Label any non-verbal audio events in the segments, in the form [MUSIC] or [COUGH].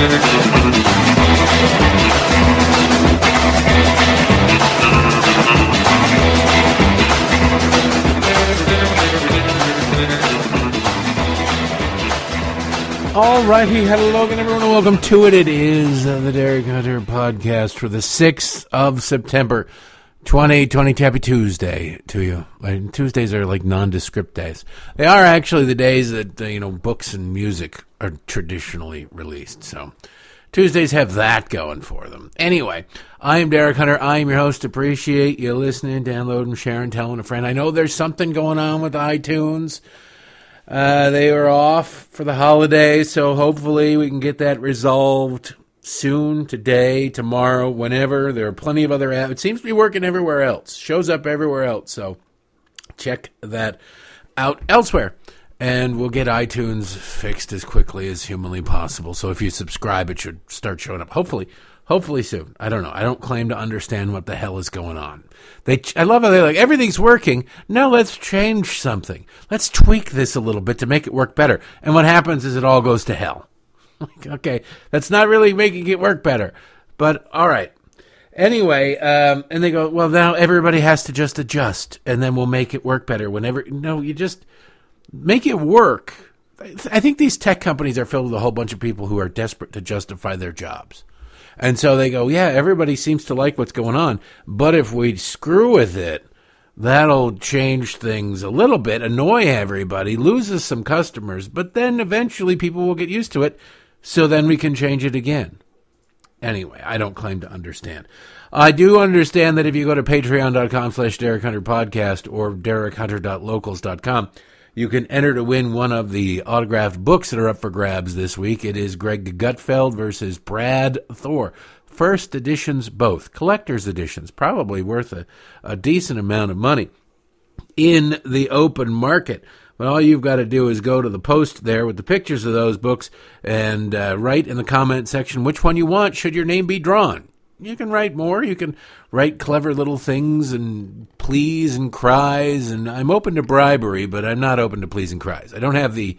All righty, hello again, everyone, and welcome to it. It is the Derek Hunter podcast for the 6th of September, 2020. Happy Tuesday to you. Like, Tuesdays are like nondescript days. They are actually the days that, uh, you know, books and music are traditionally released. So Tuesdays have that going for them. Anyway, I am Derek Hunter. I am your host. Appreciate you listening, downloading, sharing, telling a friend. I know there's something going on with iTunes. Uh, they are off for the holidays, so hopefully we can get that resolved soon, today, tomorrow, whenever. There are plenty of other apps. It seems to be working everywhere else. Shows up everywhere else, so check that out elsewhere. And we'll get iTunes fixed as quickly as humanly possible. So if you subscribe, it should start showing up. Hopefully, hopefully soon. I don't know. I don't claim to understand what the hell is going on. They, I love how they're like everything's working. Now let's change something. Let's tweak this a little bit to make it work better. And what happens is it all goes to hell. [LAUGHS] Like, okay, that's not really making it work better. But all right. Anyway, um, and they go, well, now everybody has to just adjust, and then we'll make it work better. Whenever, no, you just make it work. I think these tech companies are filled with a whole bunch of people who are desperate to justify their jobs. And so they go, yeah, everybody seems to like what's going on. But if we screw with it, that'll change things a little bit, annoy everybody, loses some customers, but then eventually people will get used to it. So then we can change it again. Anyway, I don't claim to understand. I do understand that if you go to patreon.com slash Derek Hunter podcast or derekhunter.locals.com, you can enter to win one of the autographed books that are up for grabs this week. It is Greg Gutfeld versus Brad Thor. First editions, both. Collector's editions, probably worth a, a decent amount of money in the open market. But all you've got to do is go to the post there with the pictures of those books and uh, write in the comment section which one you want should your name be drawn. You can write more. You can write clever little things and pleas and cries. And I'm open to bribery, but I'm not open to pleas and cries. I don't have the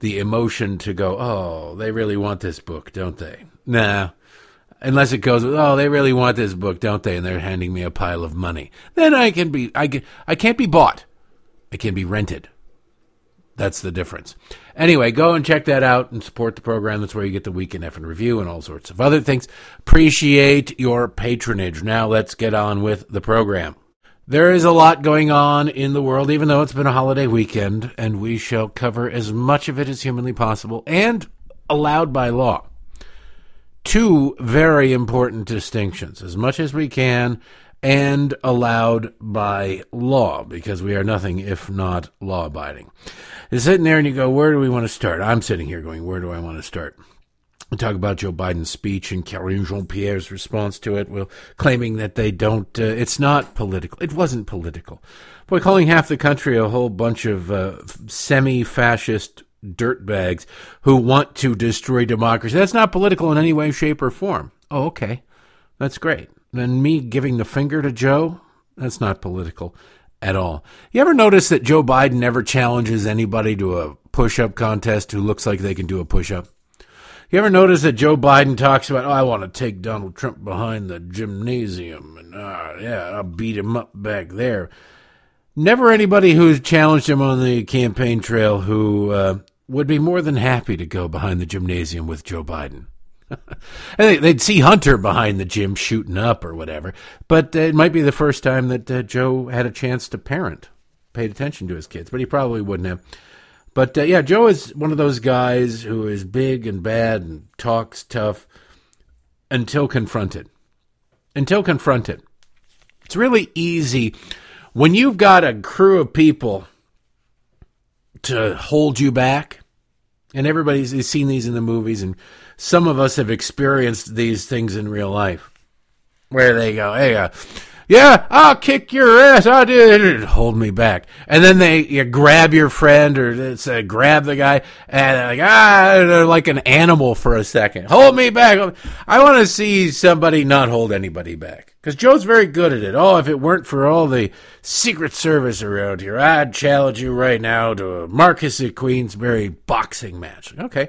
the emotion to go, oh, they really want this book, don't they? Nah. Unless it goes, oh, they really want this book, don't they? And they're handing me a pile of money. Then I can be, I can, I can't be bought. I can be rented. That's the difference. Anyway, go and check that out and support the program. That's where you get the weekend F and review and all sorts of other things. Appreciate your patronage. Now let's get on with the program. There is a lot going on in the world, even though it's been a holiday weekend, and we shall cover as much of it as humanly possible and allowed by law. Two very important distinctions, as much as we can and allowed by law, because we are nothing if not law abiding. You're sitting there and you go, where do we want to start? I'm sitting here going, where do I want to start? We talk about Joe Biden's speech and Karine Jean Pierre's response to it, well, claiming that they don't, uh, it's not political. It wasn't political. Boy, calling half the country a whole bunch of uh, semi fascist dirtbags who want to destroy democracy, that's not political in any way, shape, or form. Oh, okay. That's great. Then me giving the finger to Joe, that's not political at all. You ever notice that Joe Biden never challenges anybody to a push up contest who looks like they can do a push up? You ever notice that Joe Biden talks about, oh, I want to take Donald Trump behind the gymnasium and, uh, yeah, I'll beat him up back there. Never anybody who's challenged him on the campaign trail who uh, would be more than happy to go behind the gymnasium with Joe Biden. [LAUGHS] they'd see Hunter behind the gym shooting up or whatever, but it might be the first time that uh, Joe had a chance to parent, paid attention to his kids, but he probably wouldn't have. But uh, yeah, Joe is one of those guys who is big and bad and talks tough until confronted. Until confronted. It's really easy when you've got a crew of people to hold you back, and everybody's seen these in the movies and some of us have experienced these things in real life where they go, hey, uh, yeah, I'll kick your ass. I did. Hold me back. And then they you grab your friend or it's, say, grab the guy and they're like, ah, they're like an animal for a second. Hold me back. I want to see somebody not hold anybody back. Because Joe's very good at it. Oh, if it weren't for all the Secret Service around here, I'd challenge you right now to a Marquess of Queensberry boxing match. Okay.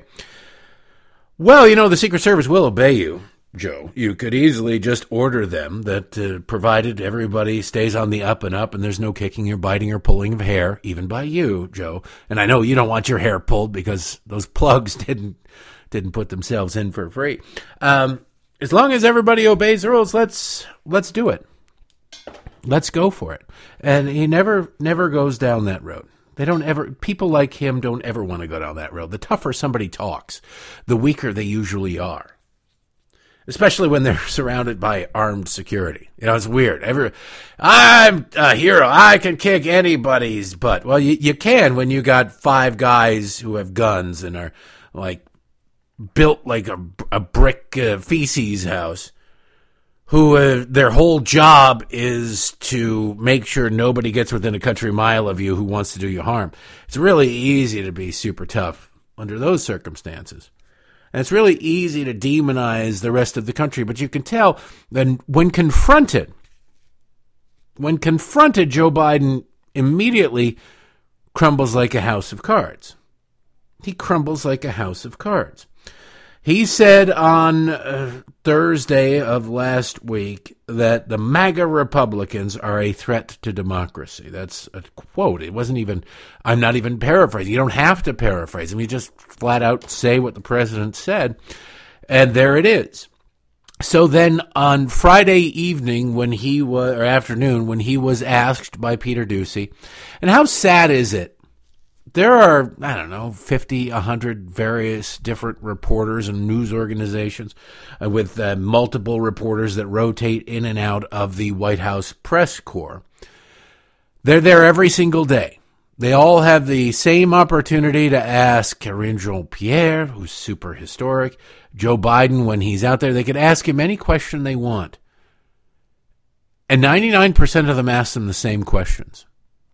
Well, you know, the Secret Service will obey you, Joe. You could easily just order them that uh, provided everybody stays on the up and up and there's no kicking or biting or pulling of hair, even by you, Joe. And I know you don't want your hair pulled because those plugs [LAUGHS] didn't didn't put themselves in for free. Um, as long as everybody obeys the rules, let's let's do it. Let's go for it. And he never never goes down that road. They don't ever, people like him don't ever want to go down that road. The tougher somebody talks, the weaker they usually are. Especially when they're [LAUGHS] surrounded by armed security. You know, it's weird. Every, I'm a hero. I can kick anybody's butt. Well, you, you can when you got five guys who have guns and are like built like a, a brick uh, feces house who uh, their whole job is to make sure nobody gets within a country mile of you who wants to do you harm. It's really easy to be super tough under those circumstances. And it's really easy to demonize the rest of the country, but you can tell that when confronted, when confronted, Joe Biden immediately crumbles like a house of cards. He crumbles like a house of cards. He said on uh, Thursday of last week that the MAGA Republicans are a threat to democracy. That's a quote. It wasn't even, I'm not even paraphrasing. You don't have to paraphrase him. You just flat out say what the president said. And there it is. So then on Friday evening when he was, or afternoon, when he was asked by Peter Doocy, and how sad is it there are, I don't know, 50, 100 various different reporters and news organizations uh, with uh, multiple reporters that rotate in and out of the White House press corps. They're there every single day. They all have the same opportunity to ask Karine Jean Pierre, who's super historic, Joe Biden when he's out there. They could ask him any question they want. And 99% of them ask them the same questions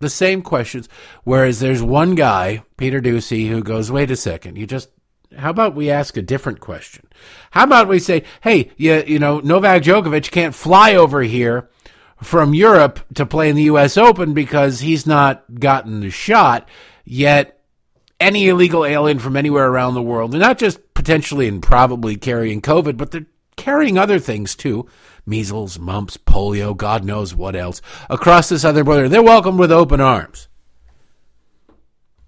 the same questions. Whereas there's one guy, Peter Doocy, who goes, wait a second, you just, how about we ask a different question? How about we say, hey, you, you know, Novak Djokovic can't fly over here from Europe to play in the U.S. Open because he's not gotten the shot, yet any illegal alien from anywhere around the world, they're not just potentially and probably carrying COVID, but they're carrying other things too measles, mumps, polio, God knows what else, across the southern border. They're welcomed with open arms.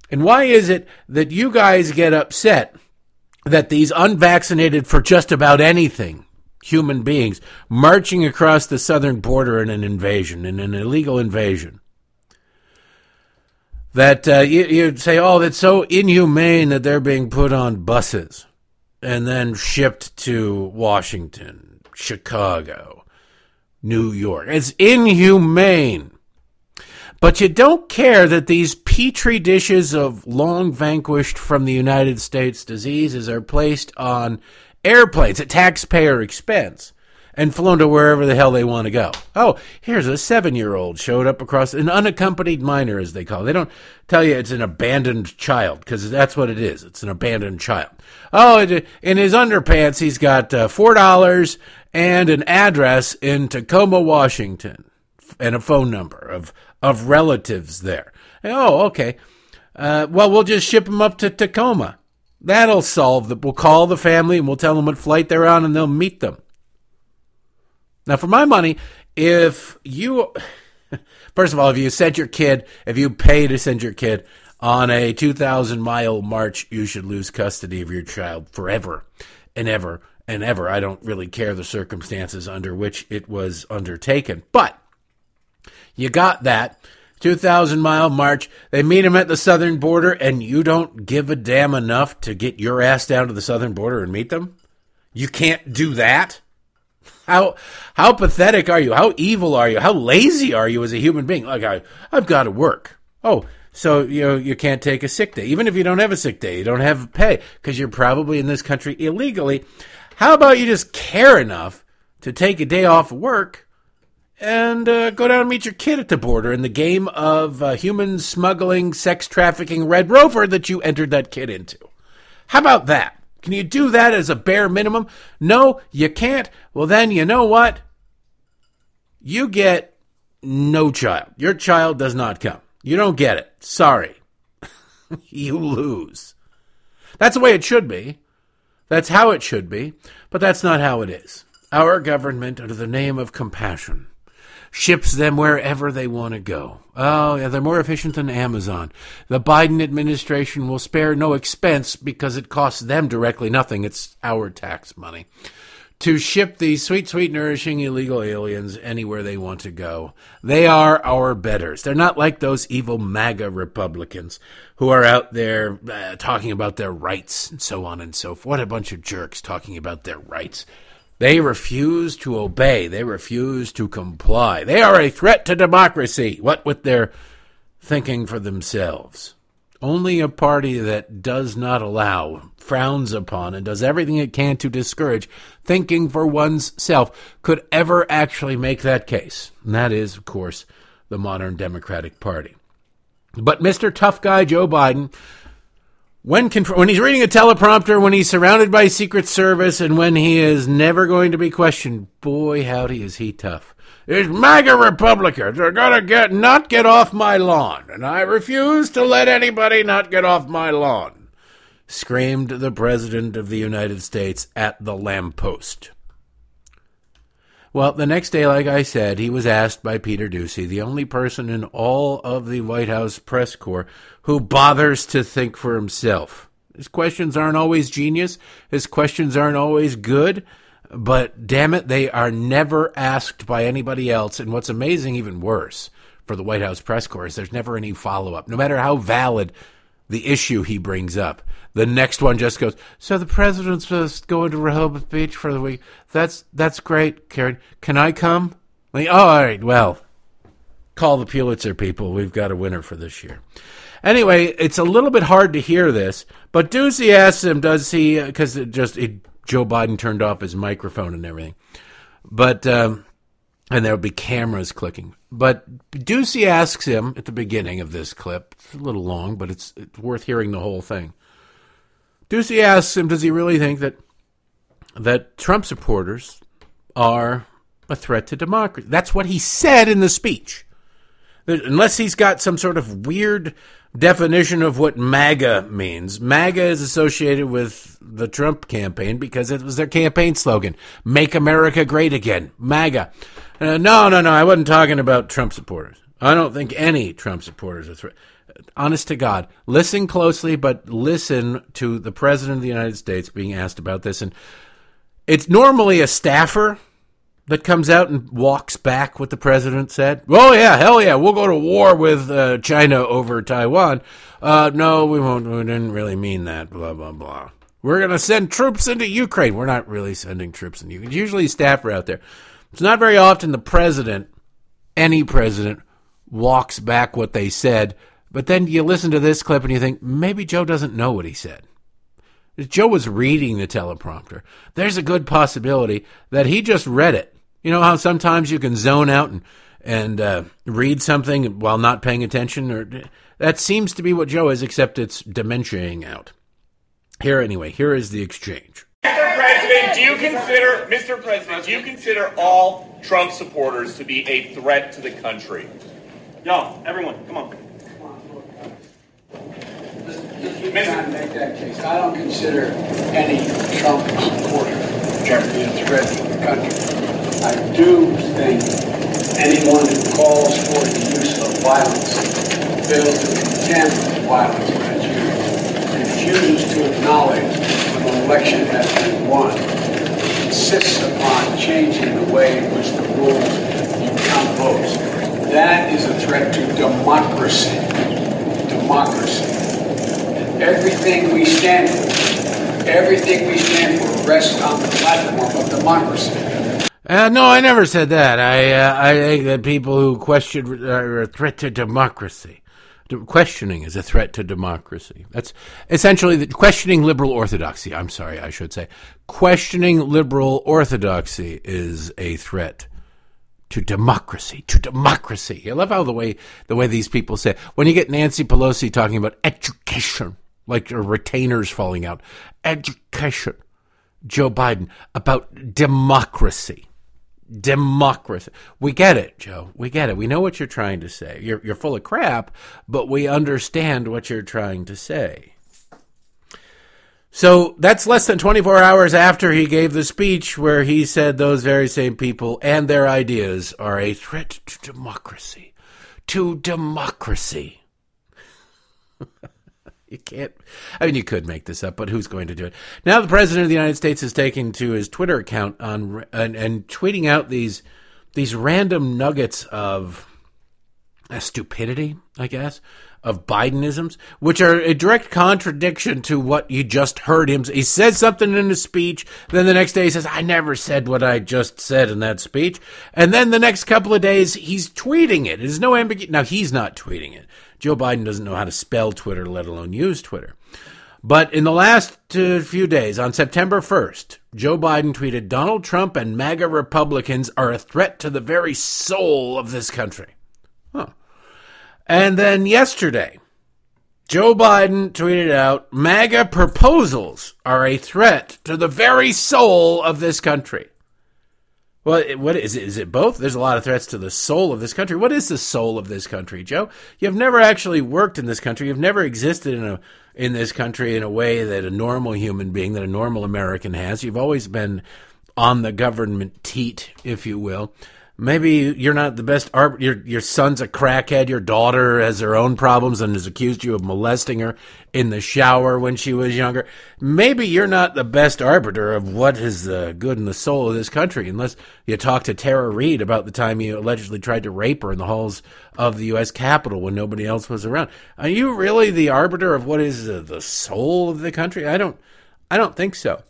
And why is it that you guys get upset that these unvaccinated for just about anything human beings marching across the southern border in an invasion, in an illegal invasion? That uh, you, you'd say, oh, that's so inhumane that they're being put on buses and then shipped to Washington Chicago, New York. It's inhumane. But you don't care that these petri dishes of long vanquished from the United States diseases are placed on airplanes at taxpayer expense and flown to wherever the hell they want to go. Oh, here's a seven year old showed up across an unaccompanied minor, as they call it. They don't tell you it's an abandoned child because that's what it is. It's an abandoned child. Oh, in his underpants, he's got uh, $4 and an address in Tacoma, Washington, and a phone number of, of relatives there. Oh, okay. Uh, well, we'll just ship them up to Tacoma. That'll solve the. We'll call the family and we'll tell them what flight they're on, and they'll meet them. Now, for my money, if you, [LAUGHS] first of all, if you sent your kid, if you pay to send your kid on a 2,000 mile march, you should lose custody of your child forever and ever and ever. I don't really care the circumstances under which it was undertaken. But you got that. 2,000 mile march. They meet him at the southern border, and you don't give a damn enough to get your ass down to the southern border and meet them? You can't do that? How how pathetic are you? How evil are you? How lazy are you as a human being? Like I I've got to work. Oh, so you know you can't take a sick day, even if you don't have a sick day, you don't have pay because you're probably in this country illegally. How about you just care enough to take a day off work and uh, go down and meet your kid at the border in the game of uh, human smuggling, sex trafficking, Red Rover that you entered that kid into? How about that? Can you do that as a bare minimum? No, you can't. Well, then you know what? You get no child. Your child does not come. You don't get it. Sorry. [LAUGHS] you lose. That's the way it should be. That's how it should be, but that's not how it is. Our government, under the name of compassion, ships them wherever they want to go. Oh, yeah, they're more efficient than Amazon. The Biden administration will spare no expense because it costs them directly nothing. It's our tax money to ship these sweet, sweet, nourishing illegal aliens anywhere they want to go. They are our betters. They're not like those evil MAGA Republicans who are out there uh, talking about their rights and so on and so forth. What a bunch of jerks talking about their rights. They refuse to obey. They refuse to comply. They are a threat to democracy. What with their thinking for themselves? Only a party that does not allow, frowns upon, and does everything it can to discourage thinking for one's self could ever actually make that case. And that is, of course, the modern Democratic Party. But Mr. Tough Guy Joe Biden, when, conf- when he's reading a teleprompter, when he's surrounded by Secret Service, and when he is never going to be questioned, boy, howdy, is he tough. These MAGA Republicans are going to get not get off my lawn, and I refuse to let anybody not get off my lawn, screamed the President of the United States at the lamppost. Well, the next day, like I said, he was asked by Peter Doocy, the only person in all of the White House press corps who bothers to think for himself. His questions aren't always genius. His questions aren't always good but damn it, they are never asked by anybody else. And what's amazing, even worse, for the White House press corps is there's never any follow up, no matter how valid the issue he brings up. The next one just goes, so the president's just going to Rehoboth Beach for the week. That's that's great, Karen. Can I come? Like, oh, all right, well, call the Pulitzer people. We've got a winner for this year. Anyway, it's a little bit hard to hear this, but Doocy asks him, does he, because it just, it Joe Biden turned off his microphone and everything. But um, and there'll be cameras clicking. But Doocy asks him at the beginning of this clip. It's a little long, but it's, it's worth hearing the whole thing. Doocy asks him, does he really think that that Trump supporters are a threat to democracy? That's what he said in the speech. Unless he's got some sort of weird definition of what MAGA means. MAGA is associated with the Trump campaign because it was their campaign slogan Make America Great Again. MAGA. Uh, no, no, no. I wasn't talking about Trump supporters. I don't think any Trump supporters are. Honest to God, listen closely, but listen to the President of the United States being asked about this. And it's normally a staffer that comes out and walks back what the president said? Oh yeah, hell yeah, we'll go to war with uh, China over Taiwan. Uh, no, we won't. We didn't really mean that. Blah blah blah. We're gonna send troops into Ukraine. We're not really sending troops into Ukraine. Usually, staff are out there. It's not very often the president, any president, walks back what they said. But then you listen to this clip and you think maybe Joe doesn't know what he said. Joe was reading the teleprompter. There's a good possibility that he just read it you know how sometimes you can zone out and and uh, read something while not paying attention, or that seems to be what Joe is, except it's dementiaing out. Here, anyway, here is the exchange. Mr. President, do you consider, Mr. President, do you consider all Trump supporters to be a threat to the country? Y'all, everyone, come on. Just trying to make that case. I don't consider any Trump supporter to be a threat to the country. I do think anyone who calls for the use of violence fails to contend with violence it's used, refuses to acknowledge when an election has been won, insists upon changing the way in which the rules you count votes. That is a threat to democracy. Democracy. And everything we stand for, everything we stand for rests on the platform of democracy. Uh, no, I never said that. I uh, I think that people who question are a threat to democracy. Questioning is a threat to democracy. That's essentially the, questioning liberal orthodoxy. I'm sorry, I should say. Questioning liberal orthodoxy is a threat to democracy. To democracy. I love how the way the way these people say. When you get Nancy Pelosi talking about education, like retainers falling out, education. Joe Biden about democracy democracy. We get it, Joe. We get it. We know what you're trying to say. You're, you're full of crap, but we understand what you're trying to say. So that's less than 24 hours after he gave the speech where he said those very same people and their ideas are a threat to democracy. To democracy. [LAUGHS] you can't, I mean, you could make this up, but who's going to do it? Now the president of the United States is taking to his Twitter account on and, and tweeting out these these random nuggets of uh, stupidity, I guess, of Bidenisms, which are a direct contradiction to what you just heard him. Say. He says something in his speech, then the next day he says, "I never said what I just said in that speech," and then the next couple of days he's tweeting it. There's no ambiguity. Now he's not tweeting it. Joe Biden doesn't know how to spell Twitter, let alone use Twitter. But in the last uh, few days, on September 1st, Joe Biden tweeted Donald Trump and MAGA Republicans are a threat to the very soul of this country. Huh. And then yesterday, Joe Biden tweeted out MAGA proposals are a threat to the very soul of this country. Well, what is it? Is it both? There's a lot of threats to the soul of this country. What is the soul of this country, Joe? You've never actually worked in this country. You've never existed in a in this country in a way that a normal human being, that a normal American has. You've always been on the government teat, if you will. Maybe you're not the best. Ar- your your son's a crackhead. Your daughter has her own problems and has accused you of molesting her in the shower when she was younger. Maybe you're not the best arbiter of what is the good and the soul of this country, unless you talk to Tara Reade about the time you allegedly tried to rape her in the halls of the U.S. Capitol when nobody else was around. Are you really the arbiter of what is the soul of the country? I don't. I don't think so.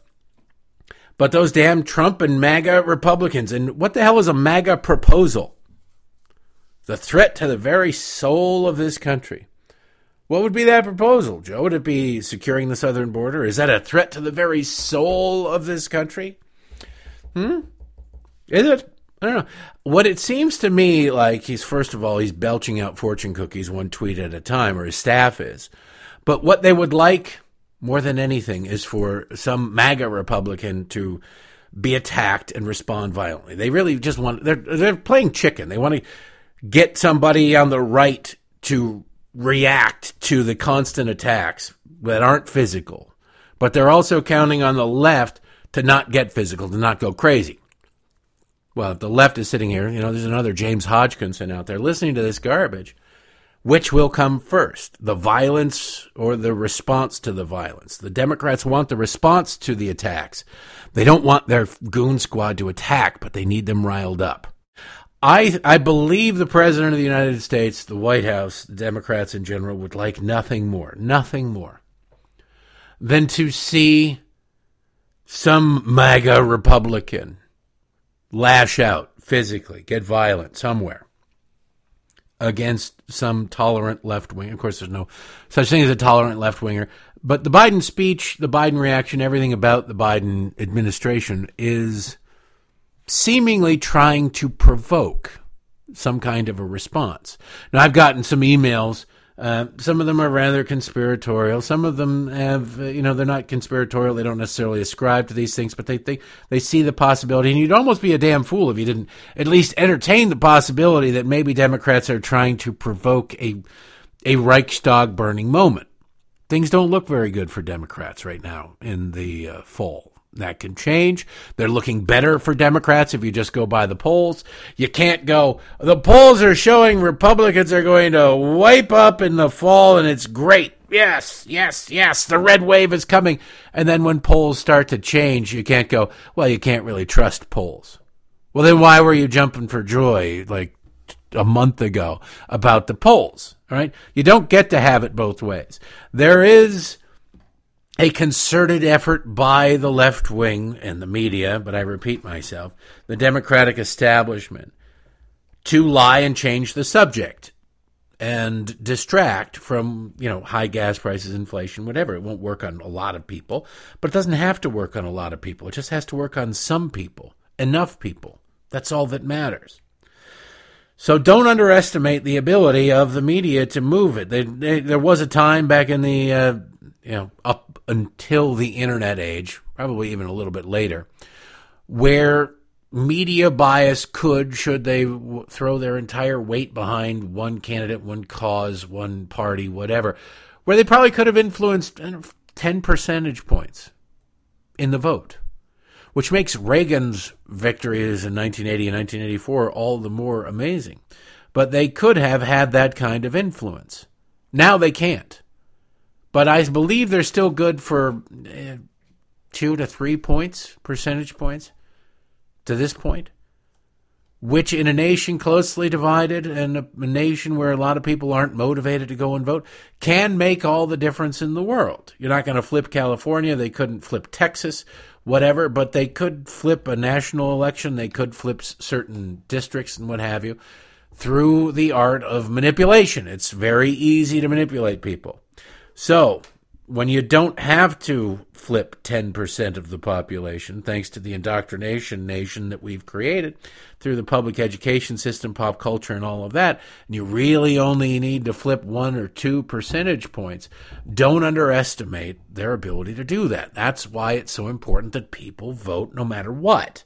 But those damn Trump and MAGA Republicans, and what the hell is a MAGA proposal? The threat to the very soul of this country. What would be that proposal, Joe? Would it be securing the southern border? Is that a threat to the very soul of this country? Hmm? Is it? I don't know. What it seems to me like he's, first of all, he's belching out fortune cookies one tweet at a time, or his staff is. But what they would like more than anything is for some MAGA Republican to be attacked and respond violently. They really just want they're they're playing chicken. They want to get somebody on the right to react to the constant attacks that aren't physical. But they're also counting on the left to not get physical, to not go crazy. Well, if the left is sitting here, you know, there's another James Hodgkinson out there listening to this garbage. Which will come first, the violence or the response to the violence? The Democrats want the response to the attacks. They don't want their goon squad to attack, but they need them riled up. I, I believe the President of the United States, the White House, the Democrats in general would like nothing more, nothing more than to see some MAGA Republican lash out physically, get violent somewhere against some tolerant left wing. Of course, there's no such thing as a tolerant left winger. But the Biden speech, the Biden reaction, everything about the Biden administration is seemingly trying to provoke some kind of a response. Now, I've gotten some emails uh, some of them are rather conspiratorial. Some of them have, uh, you know, they're not conspiratorial. They don't necessarily ascribe to these things, but they think they see the possibility. And you'd almost be a damn fool if you didn't at least entertain the possibility that maybe Democrats are trying to provoke a a Reichstag burning moment. Things don't look very good for Democrats right now in the uh, fall. That can change. They're looking better for Democrats if you just go by the polls. You can't go, the polls are showing Republicans are going to wipe up in the fall and it's great. Yes, yes, yes, the red wave is coming. And then when polls start to change, you can't go, well, you can't really trust polls. Well, then why were you jumping for joy like a month ago about the polls? All right. You don't get to have it both ways. There is a concerted effort by the left wing and the media, but I repeat myself, the Democratic establishment, to lie and change the subject and distract from, you know, high gas prices, inflation, whatever. It won't work on a lot of people, but it doesn't have to work on a lot of people. It just has to work on some people, enough people. That's all that matters. So don't underestimate the ability of the media to move it. They, they, there was a time back in the uh, you know up until the internet age, probably even a little bit later, where media bias could, should they w- throw their entire weight behind one candidate, one cause, one party, whatever, where they probably could have influenced uh, 10 percentage points in the vote, which makes Reagan's victories in 1980 and 1984 all the more amazing. But they could have had that kind of influence. Now they can't. But I believe they're still good for eh, two to three points, percentage points to this point which in a nation closely divided and a, a, nation where a lot of people aren't motivated to go and vote can make all the difference in the world. You're not going to flip California, they couldn't flip Texas, whatever, but they could flip a national election, they could flip certain districts and what have you through the art of manipulation. It's very easy to manipulate people. So, when you don't have to flip 10% of the population, thanks to the indoctrination nation that we've created through the public education system, pop culture, and all of that, and you really only need to flip one or two percentage points, don't underestimate their ability to do that. That's why it's so important that people vote no matter what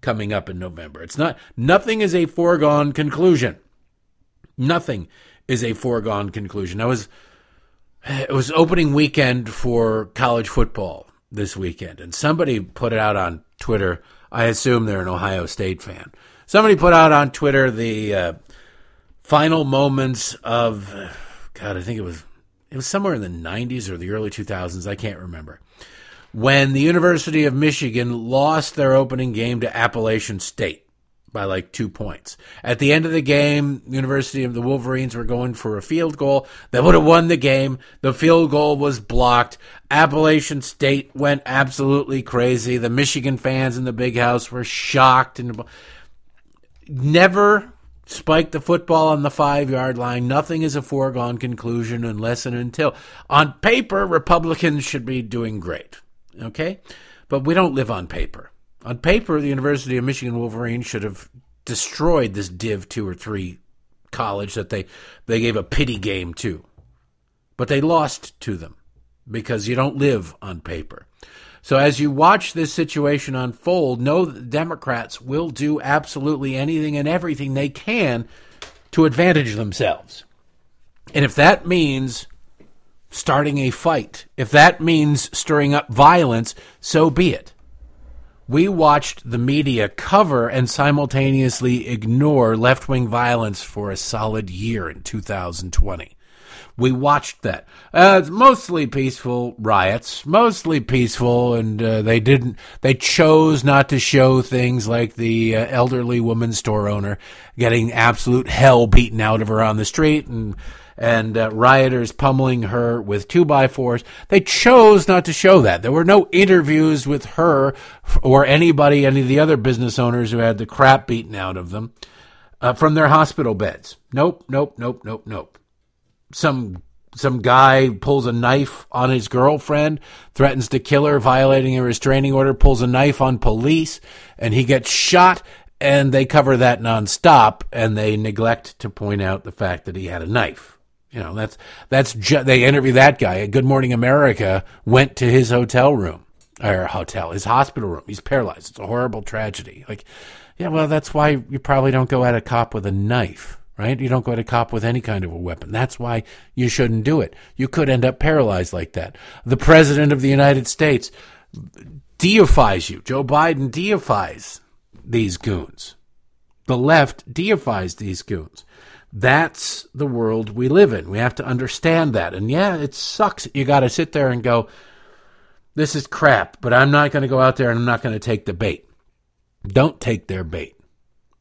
coming up in November. It's not, nothing is a foregone conclusion. Nothing is a foregone conclusion. I was it was opening weekend for college football this weekend, and somebody put it out on Twitter. I assume they're an Ohio State fan. Somebody put out on Twitter the uh, final moments of God. I think it was it was somewhere in the '90s or the early 2000s. I can't remember when the University of Michigan lost their opening game to Appalachian State by like two points. At the end of the game, University of the Wolverines were going for a field goal that would have won the game. The field goal was blocked. Appalachian State went absolutely crazy. The Michigan fans in the big house were shocked and never spike the football on the five yard line. Nothing is a foregone conclusion unless and until. On paper, Republicans should be doing great. Okay? But we don't live on paper. On paper, the University of Michigan Wolverines should have destroyed this Div 2 or 3 college that they, they gave a pity game to. But they lost to them because you don't live on paper. So as you watch this situation unfold, know that the Democrats will do absolutely anything and everything they can to advantage themselves. And if that means starting a fight, if that means stirring up violence, so be it we watched the media cover and simultaneously ignore left wing violence for a solid year in 2020. We watched that. Uh, it's mostly peaceful riots, mostly peaceful, and uh, they didn't. They chose not to show things like the uh, elderly woman store owner getting absolute hell beaten out of her on the street and and uh, rioters pummeling her with two by fours. They chose not to show that. There were no interviews with her or anybody, any of the other business owners who had the crap beaten out of them uh, from their hospital beds. Nope, nope, nope, nope, nope. Some some guy pulls a knife on his girlfriend, threatens to kill her, violating a restraining order, pulls a knife on police, and he gets shot. And they cover that nonstop, and they neglect to point out the fact that he had a knife. You know, that's that's ju- they interview that guy. At Good Morning America went to his hotel room or hotel, his hospital room. He's paralyzed. It's a horrible tragedy. Like, yeah, well, that's why you probably don't go at a cop with a knife, right? You don't go at a cop with any kind of a weapon. That's why you shouldn't do it. You could end up paralyzed like that. The president of the United States deifies you. Joe Biden deifies these goons. The left deifies these goons. That's the world we live in. We have to understand that. And yeah, it sucks. You got to sit there and go, this is crap, but I'm not going to go out there and I'm not going to take the bait. Don't take their bait.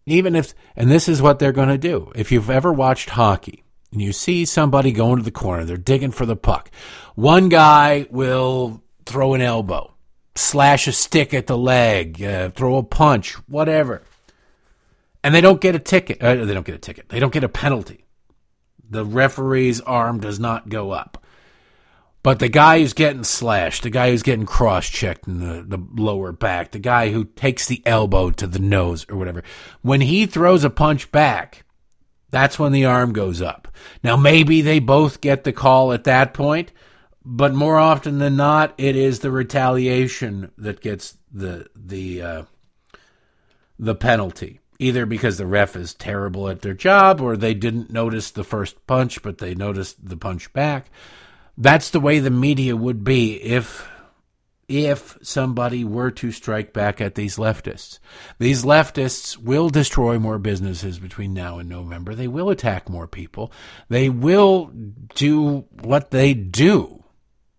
Even if, and this is what they're going to do. If you've ever watched hockey and you see somebody going to the corner, they're digging for the puck. One guy will throw an elbow, slash a stick at the leg, uh, throw a punch, whatever and they don't get a ticket. Uh, they don't get a ticket. They don't get a penalty. The referee's arm does not go up. But the guy who's getting slashed, the guy who's getting cross checked in the, the lower back, the guy who takes the elbow to the nose or whatever, when he throws a punch back, that's when the arm goes up. Now, maybe they both get the call at that point, but more often than not, it is the retaliation that gets the the uh, the penalty either because the ref is terrible at their job or they didn't notice the first punch, but they noticed the punch back. That's the way the media would be if if somebody were to strike back at these leftists. These leftists will destroy more businesses between now and November. They will attack more people. They will do what they do.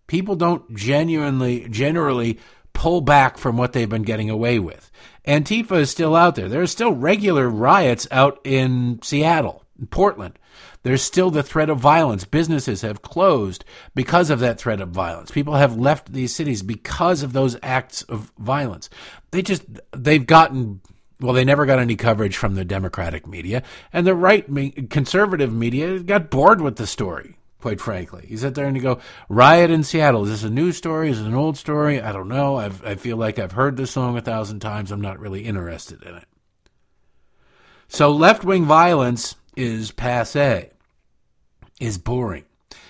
People don't genuinely, generally pull back from what they've been getting away with. Antifa is still out there. There are still regular riots out in Seattle, Portland. There's still the threat of violence. Businesses have closed because of that threat of violence. People have left these cities because of those acts of violence. They just, they've gotten, well, they never got any coverage from the Democratic media, and the right conservative media got bored with the story quite frankly. You sit there and you go, Riot in Seattle. Is this a new story? Is it an old story? I don't know. I've, I feel like I've heard this song a thousand times. I'm not really interested in it. So left wing violence is passe is boring.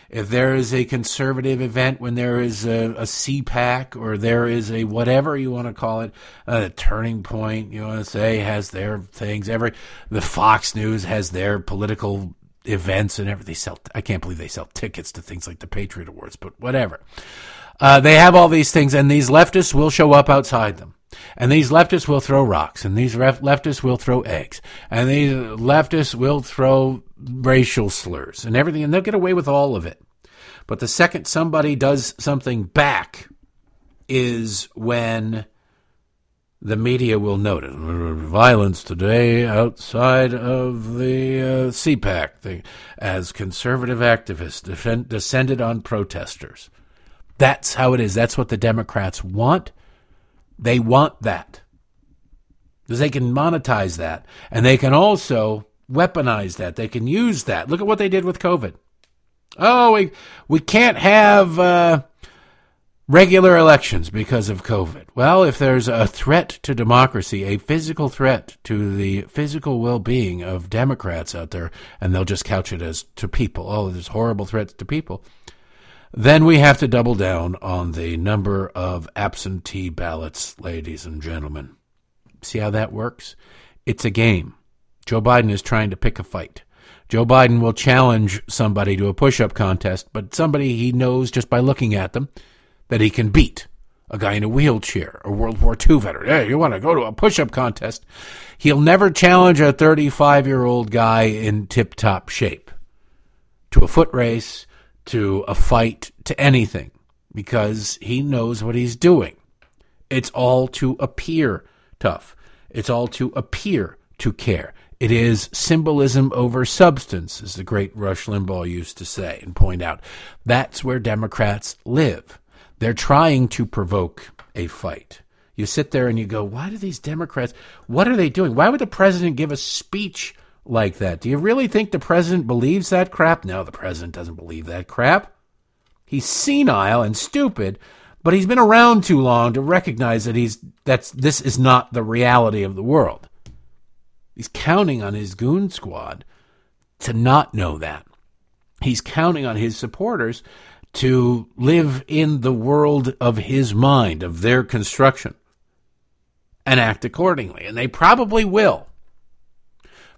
If there is a conservative event, when there is a, a CPAC or there is a whatever you want to call it, a turning point, you want to say, has their things. Every the Fox News has their political events and everything. They sell. I can't believe they sell tickets to things like the Patriot Awards, but whatever. Uh, they have all these things, and these leftists will show up outside them. And these leftists will throw rocks, and these ref- leftists will throw eggs, and these leftists will throw racial slurs and everything, and they'll get away with all of it. But the second somebody does something back is when the media will notice violence today outside of the uh, CPAC thing as conservative activists defend, descended on protesters. That's how it is. That's what the Democrats want. They want that. Because they can monetize that. And they can also weaponize that. They can use that. Look at what they did with COVID. Oh, we, we can't have uh, regular elections because of COVID. Well, if there's a threat to democracy, a physical threat to the physical well being of Democrats out there, and they'll just couch it as to people. Oh, there's horrible threats to people. Then we have to double down on the number of absentee ballots, ladies and gentlemen. See how that works? It's a game. Joe Biden is trying to pick a fight. Joe Biden will challenge somebody to a push up contest, but somebody he knows just by looking at them that he can beat. A guy in a wheelchair, a World War II veteran. Hey, you want to go to a push up contest? He'll never challenge a 35 year old guy in tip top shape to a foot race to a fight, to anything, because he knows what he's doing. It's all to appear tough. It's all to appear to care. It is symbolism over substance, as the great Rush Limbaugh used to say and point out. That's where Democrats live. They're trying to provoke a fight. You sit there and you go, why do these Democrats, what are they doing? Why would the president give a speech like that. Do you really think the president believes that crap? No, the president doesn't believe that crap. He's senile and stupid, but he's been around too long to recognize that he's that's this is not the reality of the world. He's counting on his goon squad to not know that. He's counting on his supporters to live in the world of his mind, of their construction, and act accordingly. And they probably will.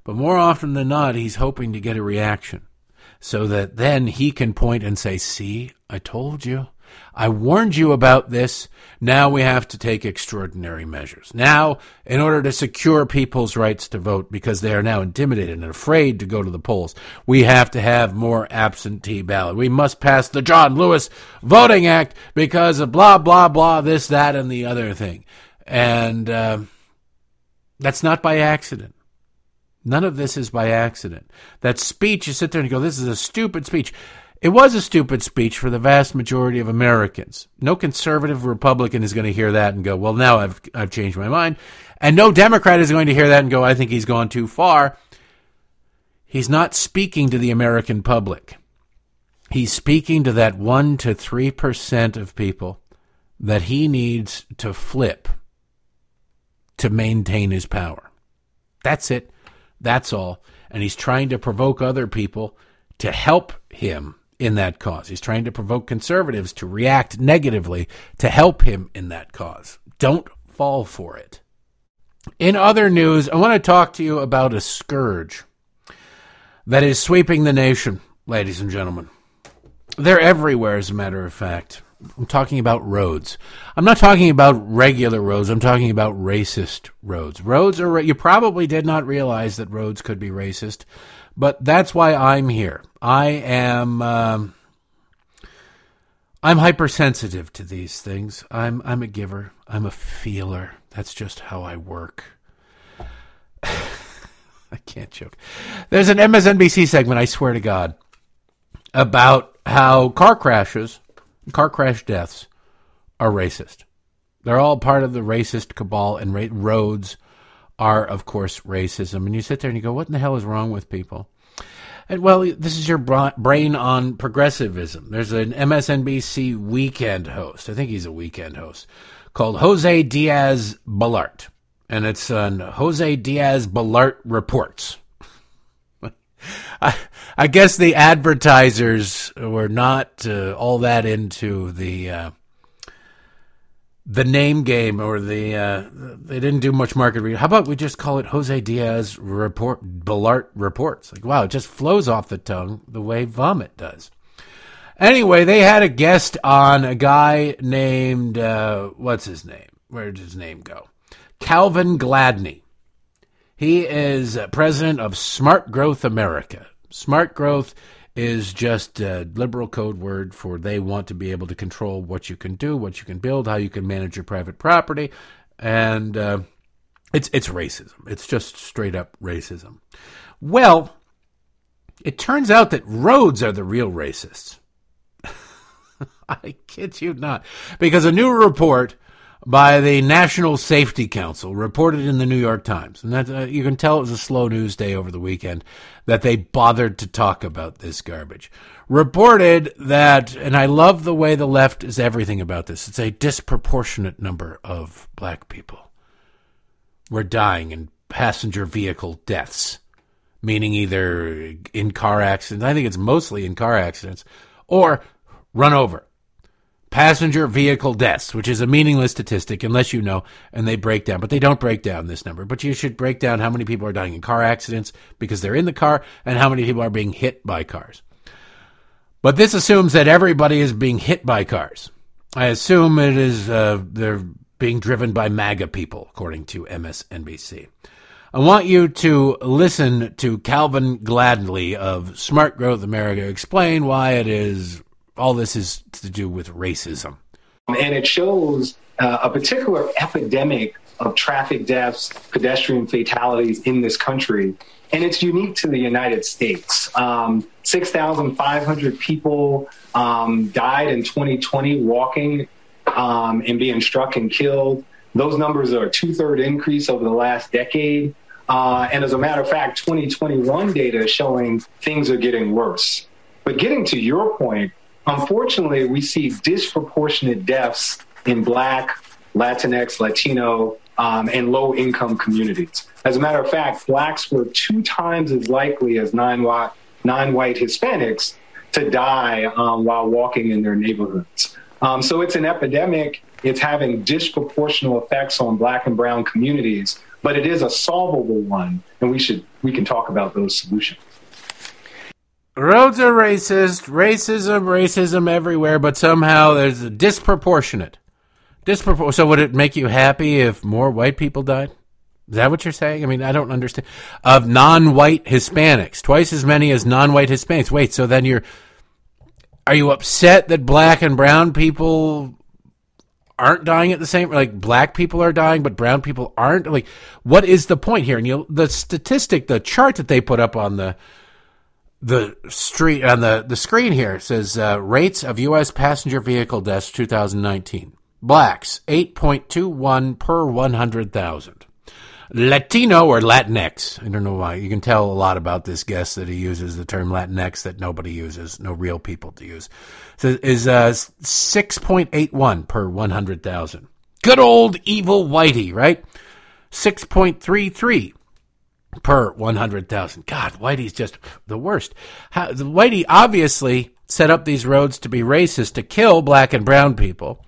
But more often than not, he's hoping to get a reaction so that then he can point and say, See, I told you. I warned you about this. Now we have to take extraordinary measures. Now, in order to secure people's rights to vote, because they are now intimidated and afraid to go to the polls, we have to have more absentee ballot. We must pass the John Lewis Voting Act because of blah, blah, blah, this, that, and the other thing. And uh, that's not by accident. None of this is by accident. That speech, you sit there and go, this is a stupid speech. It was a stupid speech for the vast majority of Americans. No conservative Republican is going to hear that and go, well, now I've, I've changed my mind. And no Democrat is going to hear that and go, I think he's gone too far. He's not speaking to the American public. He's speaking to that 1 to 3% of people that he needs to flip to maintain his power. That's it. That's all. And he's trying to provoke other people to help him in that cause. He's trying to provoke conservatives to react negatively to help him in that cause. Don't fall for it. In other news, I want to talk to you about a scourge that is sweeping the nation, ladies and gentlemen. They're everywhere, as a matter of fact. I'm talking about roads. I'm not talking about regular roads. I'm talking about racist roads. Roads are, you probably did not realize that roads could be racist, but that's why I'm here. I am, um, I'm hypersensitive to these things. I'm, I'm a giver. I'm a feeler. That's just how I work. [LAUGHS] I can't joke. There's an MSNBC segment, I swear to God, about how car crashes, car crash deaths, are racist. They're all part of the racist cabal, and ra- roads are, of course, racism. And you sit there and you go, what in the hell is wrong with people? And well, this is your brain on progressivism. There's an MSNBC weekend host. I think he's a weekend host called Jose Diaz Balart and it's on Jose Diaz Balart Reports. [LAUGHS] I, I, guess the advertisers were not uh, all that into the uh, the name game or the uh, they didn't do much market research. How about we just call it Jose Diaz Report Balart Reports? Like wow, it just flows off the tongue the way vomit does. Anyway, they had a guest on a guy named uh, what's his name? Where did his name go? Calvin Gladney. He is president of Smart Growth America. Smart Growth is just a liberal code word for they want to be able to control what you can do, what you can build, how you can manage your private property, and uh, it's it's racism. It's just straight up racism. Well, it turns out that roads are the real racists. [LAUGHS] I kid you not, because a new report by the National Safety Council, reported in the New York Times. And that, uh, you can tell it was a slow news day over the weekend that they bothered to talk about this garbage. Reported that, and I love the way the left is everything about this, it's a disproportionate number of black people were dying in passenger vehicle deaths, meaning either in car accidents, I think it's mostly in car accidents, or run over passenger vehicle deaths, which is a meaningless statistic unless you know, and they break down. But they don't break down this number. But you should break down how many people are dying in car accidents because they're in the car and how many people are being hit by cars. But this assumes that everybody is being hit by cars. I assume it is uh, they're being driven by MAGA people, according to MSNBC. I want you to listen to Calvin Gladney of Smart Growth America explain why it is all this is to do with racism. And it shows uh, a particular epidemic of traffic deaths, pedestrian fatalities in this country. And it's unique to the United States. Um, 6,500 people um, died in 2020 walking um, and being struck and killed. Those numbers are a two third increase over the last decade. Uh, and as a matter of fact, 2021 data is showing things are getting worse. But getting to your point, Unfortunately, we see disproportionate deaths in Black, Latinx, Latino, um, and low income communities. As a matter of fact, Blacks were two times as likely as non white Hispanics to die um, while walking in their neighborhoods. Um, so it's an epidemic. It's having disproportional effects on Black and Brown communities, but it is a solvable one, and we should we can talk about those solutions. Roads are racist, racism, racism everywhere, but somehow there's a disproportionate. Dispropor- so would it make you happy if more white people died? Is that what you're saying? I mean, I don't understand. Of non-white Hispanics, twice as many as non-white Hispanics. Wait, so then you're are you upset that black and brown people aren't dying at the same like black people are dying but brown people aren't? Like what is the point here? And you the statistic, the chart that they put up on the the street on the, the screen here says uh, rates of U.S. passenger vehicle deaths 2019. Blacks 8.21 per 100,000. Latino or Latinx. I don't know why. You can tell a lot about this guest that he uses the term Latinx that nobody uses, no real people to use. So is uh, 6.81 per 100,000. Good old evil Whitey, right? 6.33 per 100,000. God, Whitey's just the worst. How, Whitey obviously set up these roads to be racist, to kill black and brown people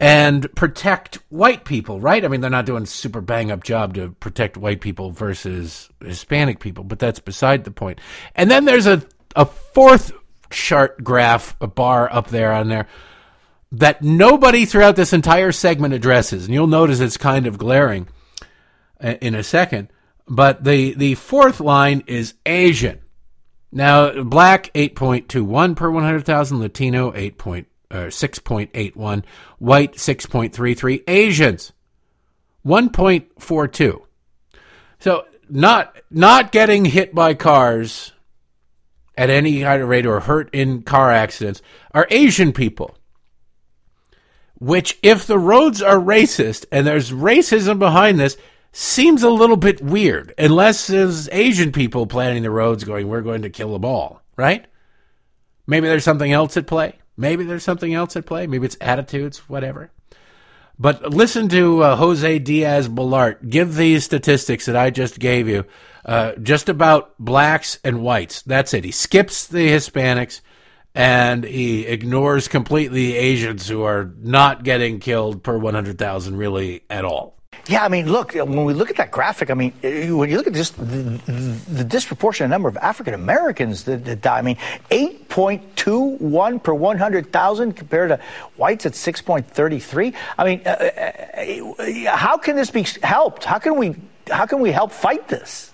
and protect white people, right? I mean, they're not doing a super bang up job to protect white people versus Hispanic people, but that's beside the point. And then there's a, a fourth chart graph a bar up there on there that nobody throughout this entire segment addresses. And you'll notice it's kind of glaring uh, in a second. But the, the fourth line is Asian. Now, black 8.21 per 100,000, Latino 8. Point, uh, 6.81, white 6.33, Asians 1.42. So not not getting hit by cars at any higher rate or hurt in car accidents are Asian people. Which, if the roads are racist and there's racism behind this, seems a little bit weird. Unless there's Asian people planning the roads going, we're going to kill them all, right? Maybe there's something else at play. Maybe there's something else at play. Maybe it's attitudes, whatever. But listen to uh, Jose Diaz Balart give these statistics that I just gave you, uh, just about blacks and whites. That's it. He skips the Hispanics and he ignores completely Asians who are not getting killed per 100,000 really at all. Yeah, I mean, look, when we look at that graphic, I mean, when you look at just the, the disproportionate number of African Americans that, that, die, I mean, 8.21 per 100,000 compared to whites at 6.33. I mean, uh, uh, uh, how can this be helped? How can we, how can we help fight this?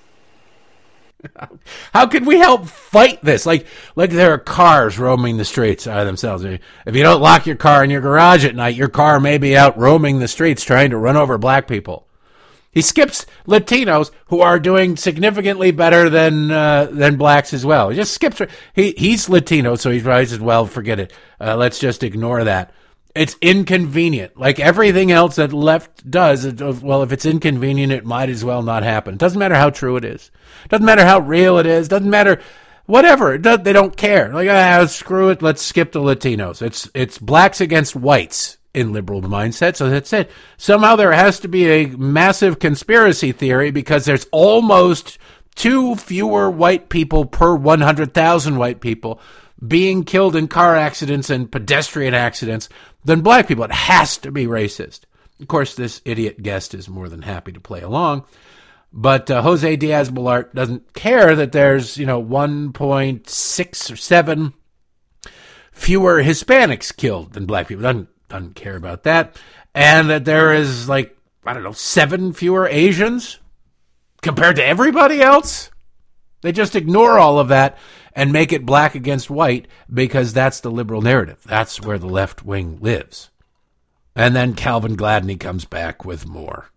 [LAUGHS] How can we help fight this? Like, like there are cars roaming the streets by themselves. If you don't lock your car in your garage at night, your car may be out roaming the streets trying to run over black people. He skips Latinos who are doing significantly better than uh, than blacks as well. He just skips. He he's Latino, so right. Says, well, forget it. Uh, let's just ignore that. It's inconvenient. Like everything else that left does, it, well, if it's inconvenient, it might as well not happen. It doesn't matter how true it is. It doesn't matter how real it is. It doesn't matter whatever. Does, they don't care. Like, ah, screw it. Let's skip the Latinos. It's, it's blacks against whites in liberal mindset. So that's it. Somehow there has to be a massive conspiracy theory because there's almost two fewer white people per 100,000 white people being killed in car accidents and pedestrian accidents than black people. It has to be racist. Of course, this idiot guest is more than happy to play along. But uh, Jose Diaz Balart doesn't care that there's, you know, 1.6 or 7 fewer Hispanics killed than black people. Doesn't, doesn't care about that. And that there is, like, I don't know, seven fewer Asians compared to everybody else. They just ignore all of that and make it black against white because that's the liberal narrative. That's where the left wing lives. And then Calvin Gladney comes back with more.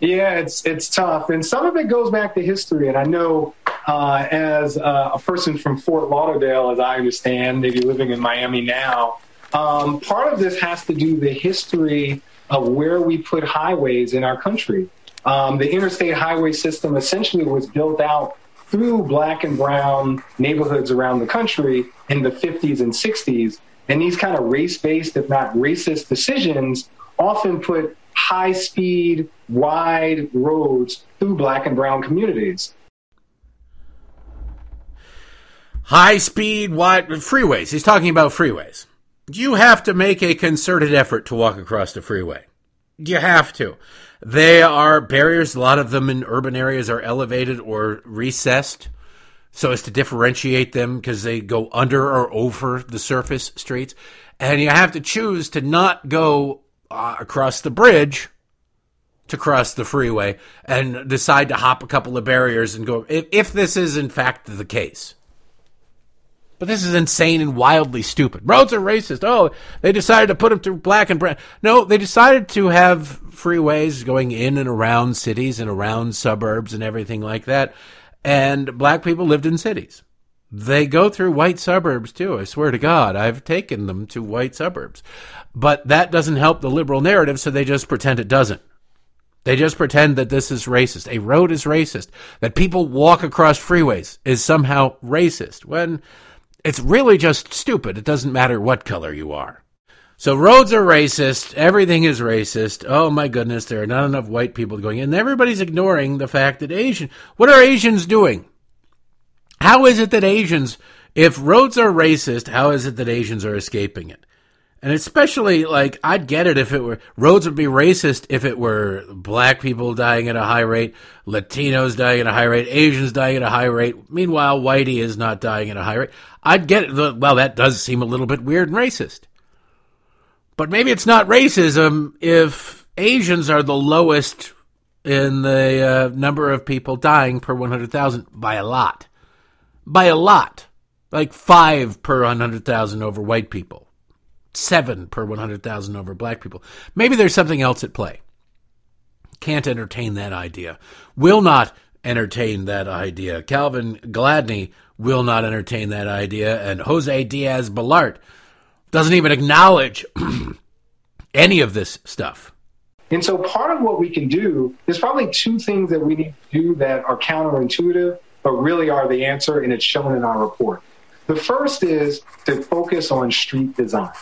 Yeah, it's it's tough, and some of it goes back to history. And I know, uh, as uh, a person from Fort Lauderdale, as I understand, maybe living in Miami now, um, part of this has to do with the history of where we put highways in our country. Um, the interstate highway system essentially was built out through black and brown neighborhoods around the country in the 50s and 60s. And these kind of race based, if not racist decisions, often put high speed, wide roads through black and brown communities. High speed, wide freeways. He's talking about freeways. You have to make a concerted effort to walk across the freeway. You have to. They are barriers. A lot of them in urban areas are elevated or recessed so as to differentiate them because they go under or over the surface streets. And you have to choose to not go uh, across the bridge to cross the freeway and decide to hop a couple of barriers and go, if, if this is in fact the case. But this is insane and wildly stupid. Roads are racist. Oh, they decided to put them through black and brown. No, they decided to have freeways going in and around cities and around suburbs and everything like that. And black people lived in cities. They go through white suburbs too. I swear to God, I've taken them to white suburbs. But that doesn't help the liberal narrative, so they just pretend it doesn't. They just pretend that this is racist. A road is racist. That people walk across freeways is somehow racist. When it's really just stupid. It doesn't matter what color you are. So roads are racist. Everything is racist. Oh my goodness, there are not enough white people going in. Everybody's ignoring the fact that Asian. What are Asians doing? How is it that Asians, if roads are racist, how is it that Asians are escaping it? And especially, like, I'd get it if it were, roads would be racist if it were black people dying at a high rate, Latinos dying at a high rate, Asians dying at a high rate. Meanwhile, Whitey is not dying at a high rate. I'd get it. Well, that does seem a little bit weird and racist. But maybe it's not racism if Asians are the lowest in the uh, number of people dying per 100,000 by a lot. By a lot. Like five per 100,000 over white people, seven per 100,000 over black people. Maybe there's something else at play. Can't entertain that idea. Will not entertain that idea. Calvin Gladney will not entertain that idea. And Jose Diaz Balart doesn't even acknowledge [CLEARS THROAT] any of this stuff. And so part of what we can do, there's probably two things that we need to do that are counterintuitive, but really are the answer, and it's shown in our report. The first is to focus on street design.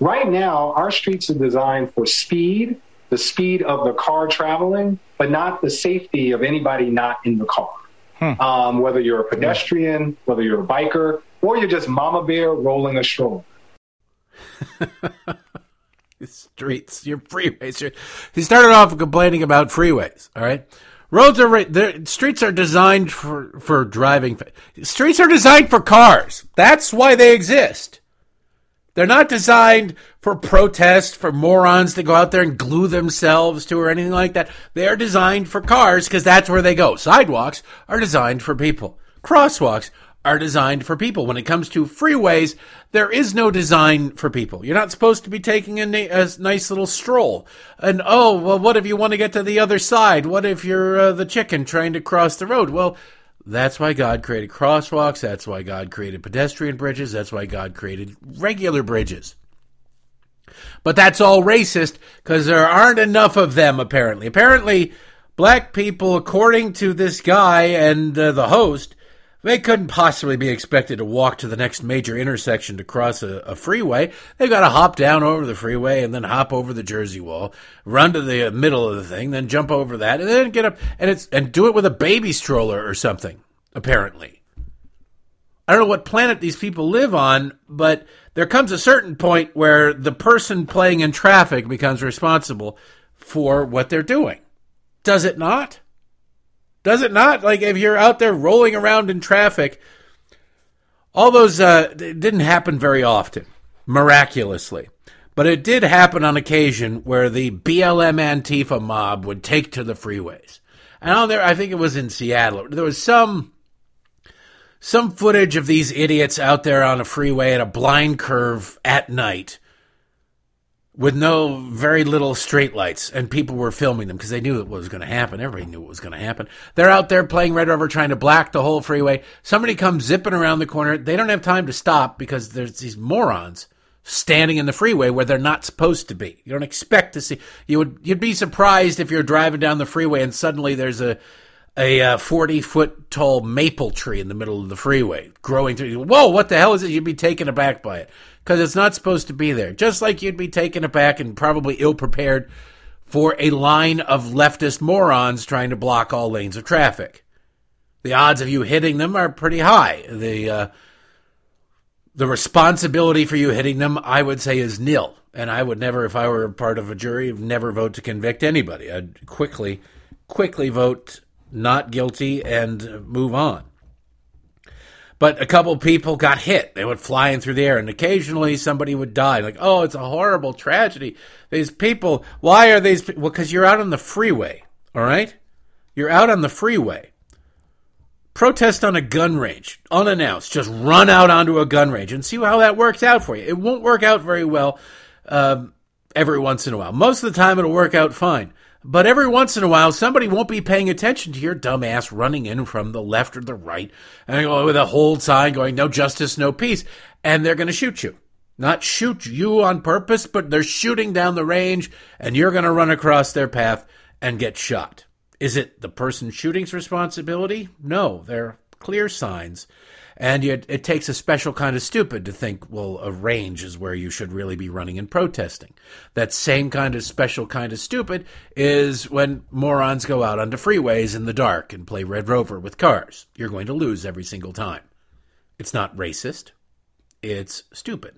Right now, our streets are designed for speed, the speed of the car traveling, but not the safety of anybody not in the car. Hmm. Um, whether you're a pedestrian, whether you're a biker, or you're just mama bear rolling a stroller. [LAUGHS] streets, your freeways. Your, he started off complaining about freeways. All right, roads are streets are designed for for driving. Streets are designed for cars. That's why they exist. They're not designed for protest, for morons to go out there and glue themselves to or anything like that. They are designed for cars because that's where they go. Sidewalks are designed for people. Crosswalks are designed for people. When it comes to freeways, there is no design for people. You're not supposed to be taking a, na- a nice little stroll. And oh, well, what if you want to get to the other side? What if you're uh, the chicken trying to cross the road? Well, that's why God created crosswalks. That's why God created pedestrian bridges. That's why God created regular bridges. But that's all racist because there aren't enough of them, apparently. Apparently, black people, according to this guy and uh, the host, they couldn't possibly be expected to walk to the next major intersection to cross a, a freeway. They've got to hop down over the freeway and then hop over the Jersey Wall, run to the middle of the thing, then jump over that, and then get up and it's and do it with a baby stroller or something. Apparently, I don't know what planet these people live on, but there comes a certain point where the person playing in traffic becomes responsible for what they're doing. Does it not? Does it not? Like if you're out there rolling around in traffic, all those uh, didn't happen very often, miraculously. But it did happen on occasion where the BLM Antifa mob would take to the freeways. And on there, I think it was in Seattle. There was some some footage of these idiots out there on a freeway at a blind curve at night with no very little straight lights and people were filming them because they knew it was going to happen. Everybody knew it was going to happen. They're out there playing red rover trying to black the whole freeway. Somebody comes zipping around the corner. They don't have time to stop because there's these morons standing in the freeway where they're not supposed to be. You don't expect to see you would you'd be surprised if you're driving down the freeway and suddenly there's a a uh, 40 foot tall maple tree in the middle of the freeway growing through. Whoa, what the hell is it? You'd be taken aback by it because it's not supposed to be there. Just like you'd be taken aback and probably ill prepared for a line of leftist morons trying to block all lanes of traffic. The odds of you hitting them are pretty high. The uh, the responsibility for you hitting them, I would say, is nil. And I would never, if I were part of a jury, never vote to convict anybody. I'd quickly, quickly vote not guilty and move on. But a couple people got hit. They went flying through the air, and occasionally somebody would die. Like, oh, it's a horrible tragedy. These people, why are these? Well, because you're out on the freeway. All right, you're out on the freeway. Protest on a gun range, unannounced. Just run out onto a gun range and see how that works out for you. It won't work out very well um, every once in a while. Most of the time, it'll work out fine. But every once in a while, somebody won't be paying attention to your dumbass running in from the left or the right and with a hold sign going, no justice, no peace. And they're going to shoot you. Not shoot you on purpose, but they're shooting down the range and you're going to run across their path and get shot. Is it the person shooting's responsibility? No, they're clear signs and yet it takes a special kind of stupid to think, well, a range is where you should really be running and protesting. That same kind of special kind of stupid is when morons go out onto freeways in the dark and play Red Rover with cars. You're going to lose every single time. It's not racist, it's stupid.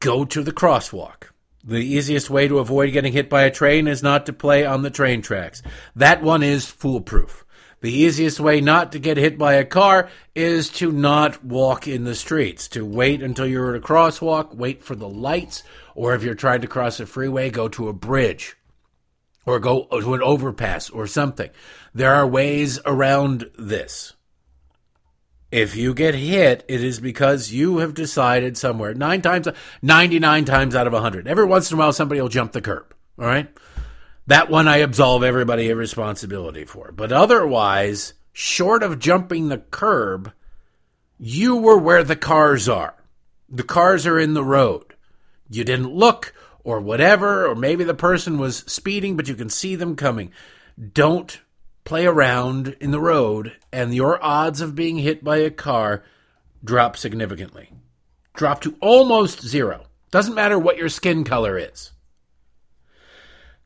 go to the crosswalk. The easiest way to avoid getting hit by a train is not to play on the train tracks. That one is foolproof. The easiest way not to get hit by a car is to not walk in the streets, to wait until you're at a crosswalk, wait for the lights, or if you're trying to cross a freeway, go to a bridge or go to an overpass or something. There are ways around this. If you get hit, it is because you have decided somewhere nine times, 99 times out of 100. Every once in a while, somebody will jump the curb. All right. That one I absolve everybody of responsibility for. But otherwise, short of jumping the curb, you were where the cars are. The cars are in the road. You didn't look or whatever, or maybe the person was speeding, but you can see them coming. Don't play around in the road, and your odds of being hit by a car drop significantly. Drop to almost zero. Doesn't matter what your skin color is.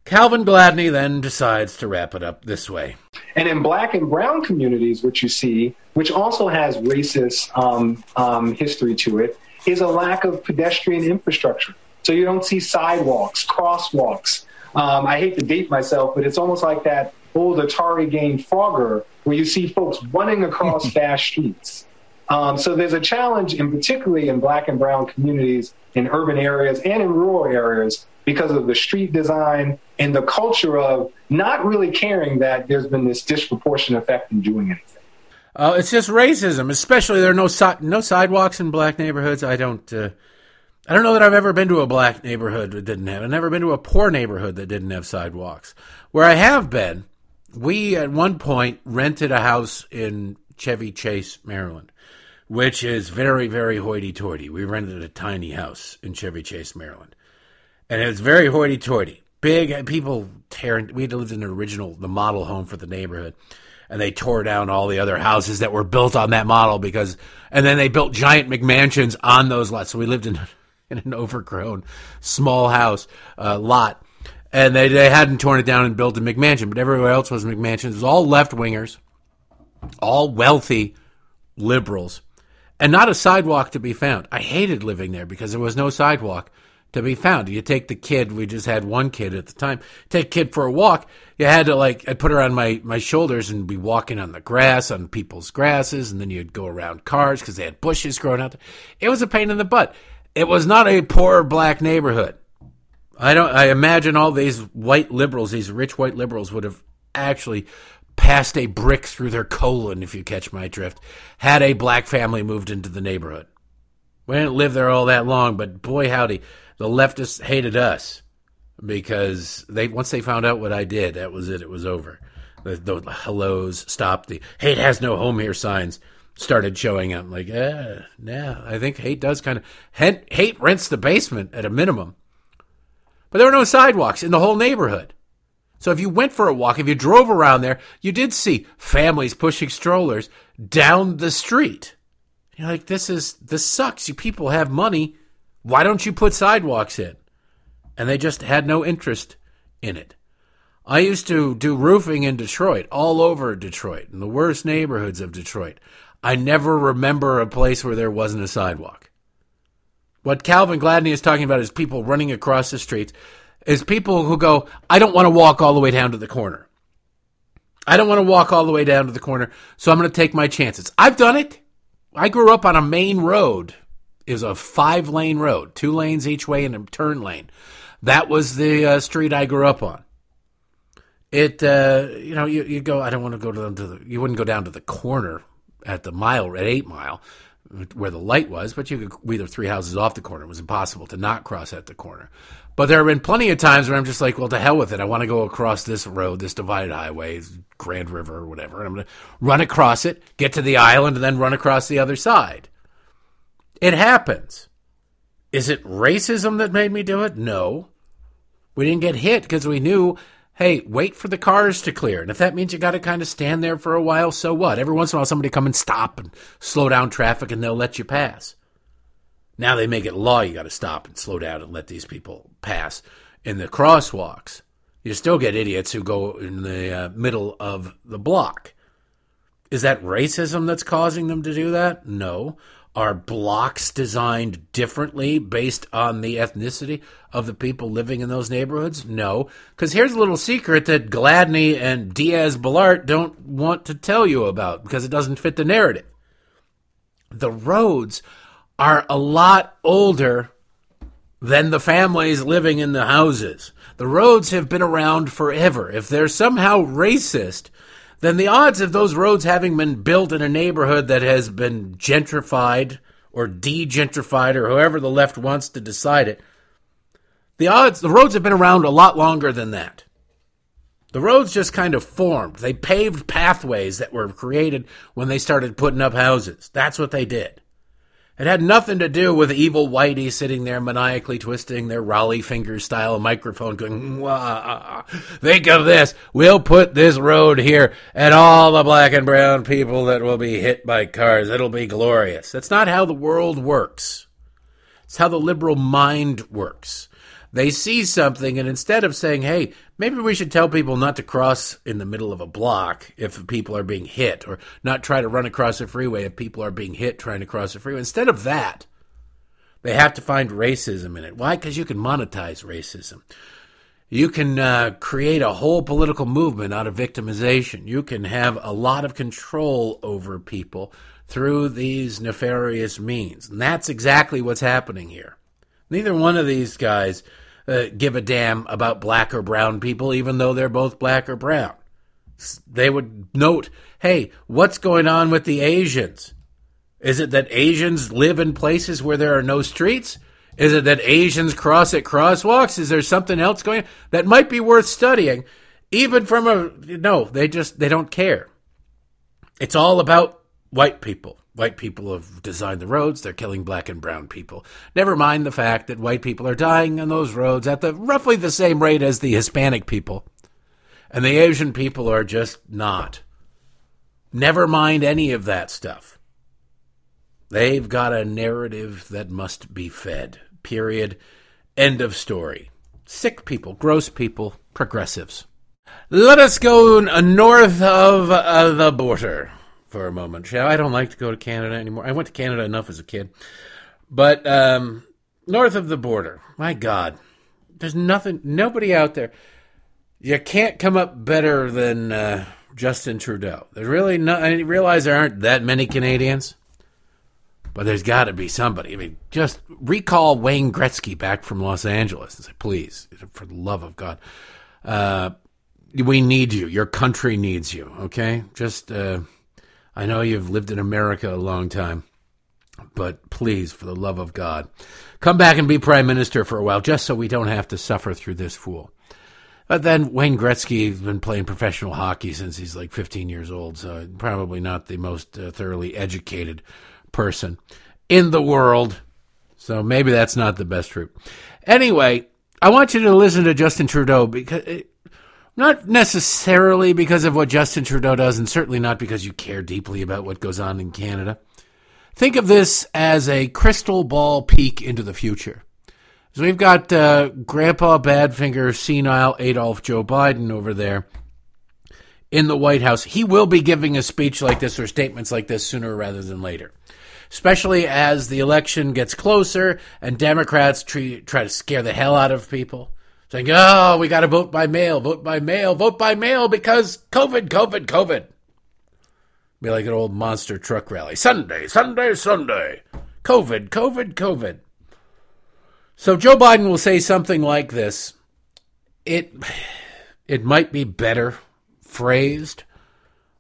Calvin Gladney then decides to wrap it up this way. And in black and brown communities, what you see, which also has racist um, um, history to it, is a lack of pedestrian infrastructure. So you don't see sidewalks, crosswalks. Um, I hate to date myself, but it's almost like that old Atari game Frogger, where you see folks running across [LAUGHS] fast streets. Um, so there's a challenge, in particularly in black and brown communities in urban areas and in rural areas, because of the street design and the culture of not really caring that there's been this disproportionate effect in doing anything. Uh, it's just racism, especially there are no si- no sidewalks in black neighborhoods. I don't. Uh, I don't know that I've ever been to a black neighborhood that didn't have. I've never been to a poor neighborhood that didn't have sidewalks. Where I have been, we at one point rented a house in Chevy Chase, Maryland, which is very, very hoity toity. We rented a tiny house in Chevy Chase, Maryland. And it was very hoity toity. Big people tearing, we lived in the original, the model home for the neighborhood. And they tore down all the other houses that were built on that model because, and then they built giant McMansions on those lots. So we lived in, [LAUGHS] in an overgrown small house uh, lot and they, they hadn't torn it down and built a McMansion, but everywhere else was McMansions. It was all left wingers, all wealthy liberals, and not a sidewalk to be found. I hated living there because there was no sidewalk to be found. You take the kid, we just had one kid at the time, take kid for a walk. You had to like, I'd put her on my, my shoulders and be walking on the grass, on people's grasses, and then you'd go around cars because they had bushes growing out there. It was a pain in the butt. It was not a poor black neighborhood. I don't. I imagine all these white liberals, these rich white liberals, would have actually passed a brick through their colon, if you catch my drift, had a black family moved into the neighborhood. We didn't live there all that long, but boy howdy, the leftists hated us because they once they found out what I did, that was it. It was over. The, the hellos stopped. The hate has no home here signs started showing up. Like, yeah, yeah, I think hate does kind of hate, hate rents the basement at a minimum. But there were no sidewalks in the whole neighborhood. So if you went for a walk, if you drove around there, you did see families pushing strollers down the street. You're like, this is this sucks. You people have money. Why don't you put sidewalks in? And they just had no interest in it. I used to do roofing in Detroit, all over Detroit, in the worst neighborhoods of Detroit. I never remember a place where there wasn't a sidewalk. What Calvin Gladney is talking about is people running across the streets, is people who go, I don't want to walk all the way down to the corner. I don't want to walk all the way down to the corner, so I'm going to take my chances. I've done it. I grew up on a main road. Was a five lane road, two lanes each way and a turn lane. That was the uh, street I grew up on. It, uh, you know, you, you go, I don't want to go to, to the, you wouldn't go down to the corner at the mile, at eight mile where the light was, but you could either three houses off the corner. It was impossible to not cross at the corner. But there have been plenty of times where I'm just like, well, to hell with it. I want to go across this road, this divided highway, Grand River or whatever. And I'm going to run across it, get to the island, and then run across the other side. It happens. Is it racism that made me do it? No. We didn't get hit because we knew hey, wait for the cars to clear. And if that means you got to kind of stand there for a while, so what? Every once in a while, somebody come and stop and slow down traffic and they'll let you pass. Now they make it law you got to stop and slow down and let these people pass. In the crosswalks, you still get idiots who go in the uh, middle of the block. Is that racism that's causing them to do that? No. Are blocks designed differently based on the ethnicity of the people living in those neighborhoods? No. Because here's a little secret that Gladney and Diaz Balart don't want to tell you about because it doesn't fit the narrative. The roads are a lot older than the families living in the houses. The roads have been around forever. If they're somehow racist, then the odds of those roads having been built in a neighborhood that has been gentrified or degentrified or whoever the left wants to decide it, the odds, the roads have been around a lot longer than that. The roads just kind of formed. They paved pathways that were created when they started putting up houses. That's what they did. It had nothing to do with evil Whitey sitting there maniacally twisting their Rollie finger style microphone going, Wah. Ah, ah, ah. think of this. We'll put this road here and all the black and brown people that will be hit by cars. It'll be glorious. That's not how the world works. It's how the liberal mind works. They see something, and instead of saying, hey, maybe we should tell people not to cross in the middle of a block if people are being hit, or not try to run across a freeway if people are being hit trying to cross a freeway, instead of that, they have to find racism in it. Why? Because you can monetize racism. You can uh, create a whole political movement out of victimization. You can have a lot of control over people through these nefarious means. And that's exactly what's happening here. Neither one of these guys uh, give a damn about black or brown people, even though they're both black or brown. They would note, hey, what's going on with the Asians? Is it that Asians live in places where there are no streets? Is it that Asians cross at crosswalks? Is there something else going on that might be worth studying? Even from a no, they just they don't care. It's all about white people. White people have designed the roads. They're killing black and brown people. Never mind the fact that white people are dying on those roads at the roughly the same rate as the Hispanic people. And the Asian people are just not. Never mind any of that stuff. They've got a narrative that must be fed. Period. End of story. Sick people, gross people, progressives. Let us go north of uh, the border for a moment. I don't like to go to Canada anymore. I went to Canada enough as a kid. But um, north of the border, my God, there's nothing, nobody out there. You can't come up better than uh, Justin Trudeau. There's really not, I realize there aren't that many Canadians, but there's got to be somebody. I mean, just recall Wayne Gretzky back from Los Angeles and say, please, for the love of God. Uh, we need you. Your country needs you. Okay, just uh, I know you've lived in America a long time, but please, for the love of God, come back and be prime minister for a while, just so we don't have to suffer through this fool. But then Wayne Gretzky has been playing professional hockey since he's like 15 years old, so probably not the most uh, thoroughly educated person in the world. So maybe that's not the best route. Anyway, I want you to listen to Justin Trudeau because not necessarily because of what Justin Trudeau does, and certainly not because you care deeply about what goes on in Canada. Think of this as a crystal ball peek into the future. So we've got uh, Grandpa Badfinger, senile Adolf Joe Biden over there in the White House. He will be giving a speech like this or statements like this sooner rather than later, especially as the election gets closer and Democrats try, try to scare the hell out of people saying, oh, we got to vote by mail, vote by mail, vote by mail because COVID, COVID, COVID. Be like an old monster truck rally. Sunday, Sunday, Sunday. COVID, COVID, COVID. So Joe Biden will say something like this. It it might be better phrased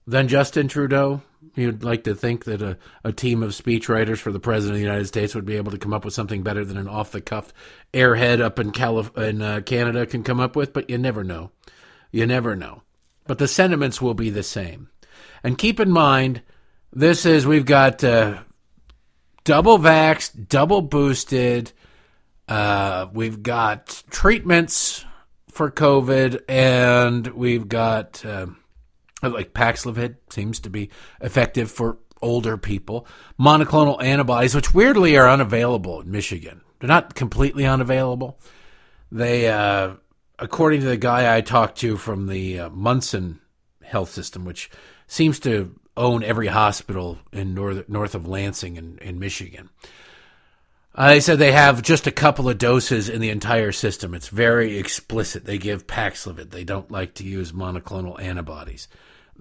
than Justin Trudeau. You'd like to think that a, a team of speechwriters for the President of the United States would be able to come up with something better than an off the cuff airhead up in, Calif- in uh, Canada can come up with, but you never know. You never know. But the sentiments will be the same. And keep in mind, this is, we've got uh, double vaxxed, double boosted, uh, we've got treatments for COVID, and we've got. Uh, like Paxlovid seems to be effective for older people. Monoclonal antibodies, which weirdly are unavailable in Michigan, they're not completely unavailable. They, uh, according to the guy I talked to from the uh, Munson Health System, which seems to own every hospital in north north of Lansing in, in Michigan. Uh, they said they have just a couple of doses in the entire system. It's very explicit. They give Paxlovid. They don't like to use monoclonal antibodies.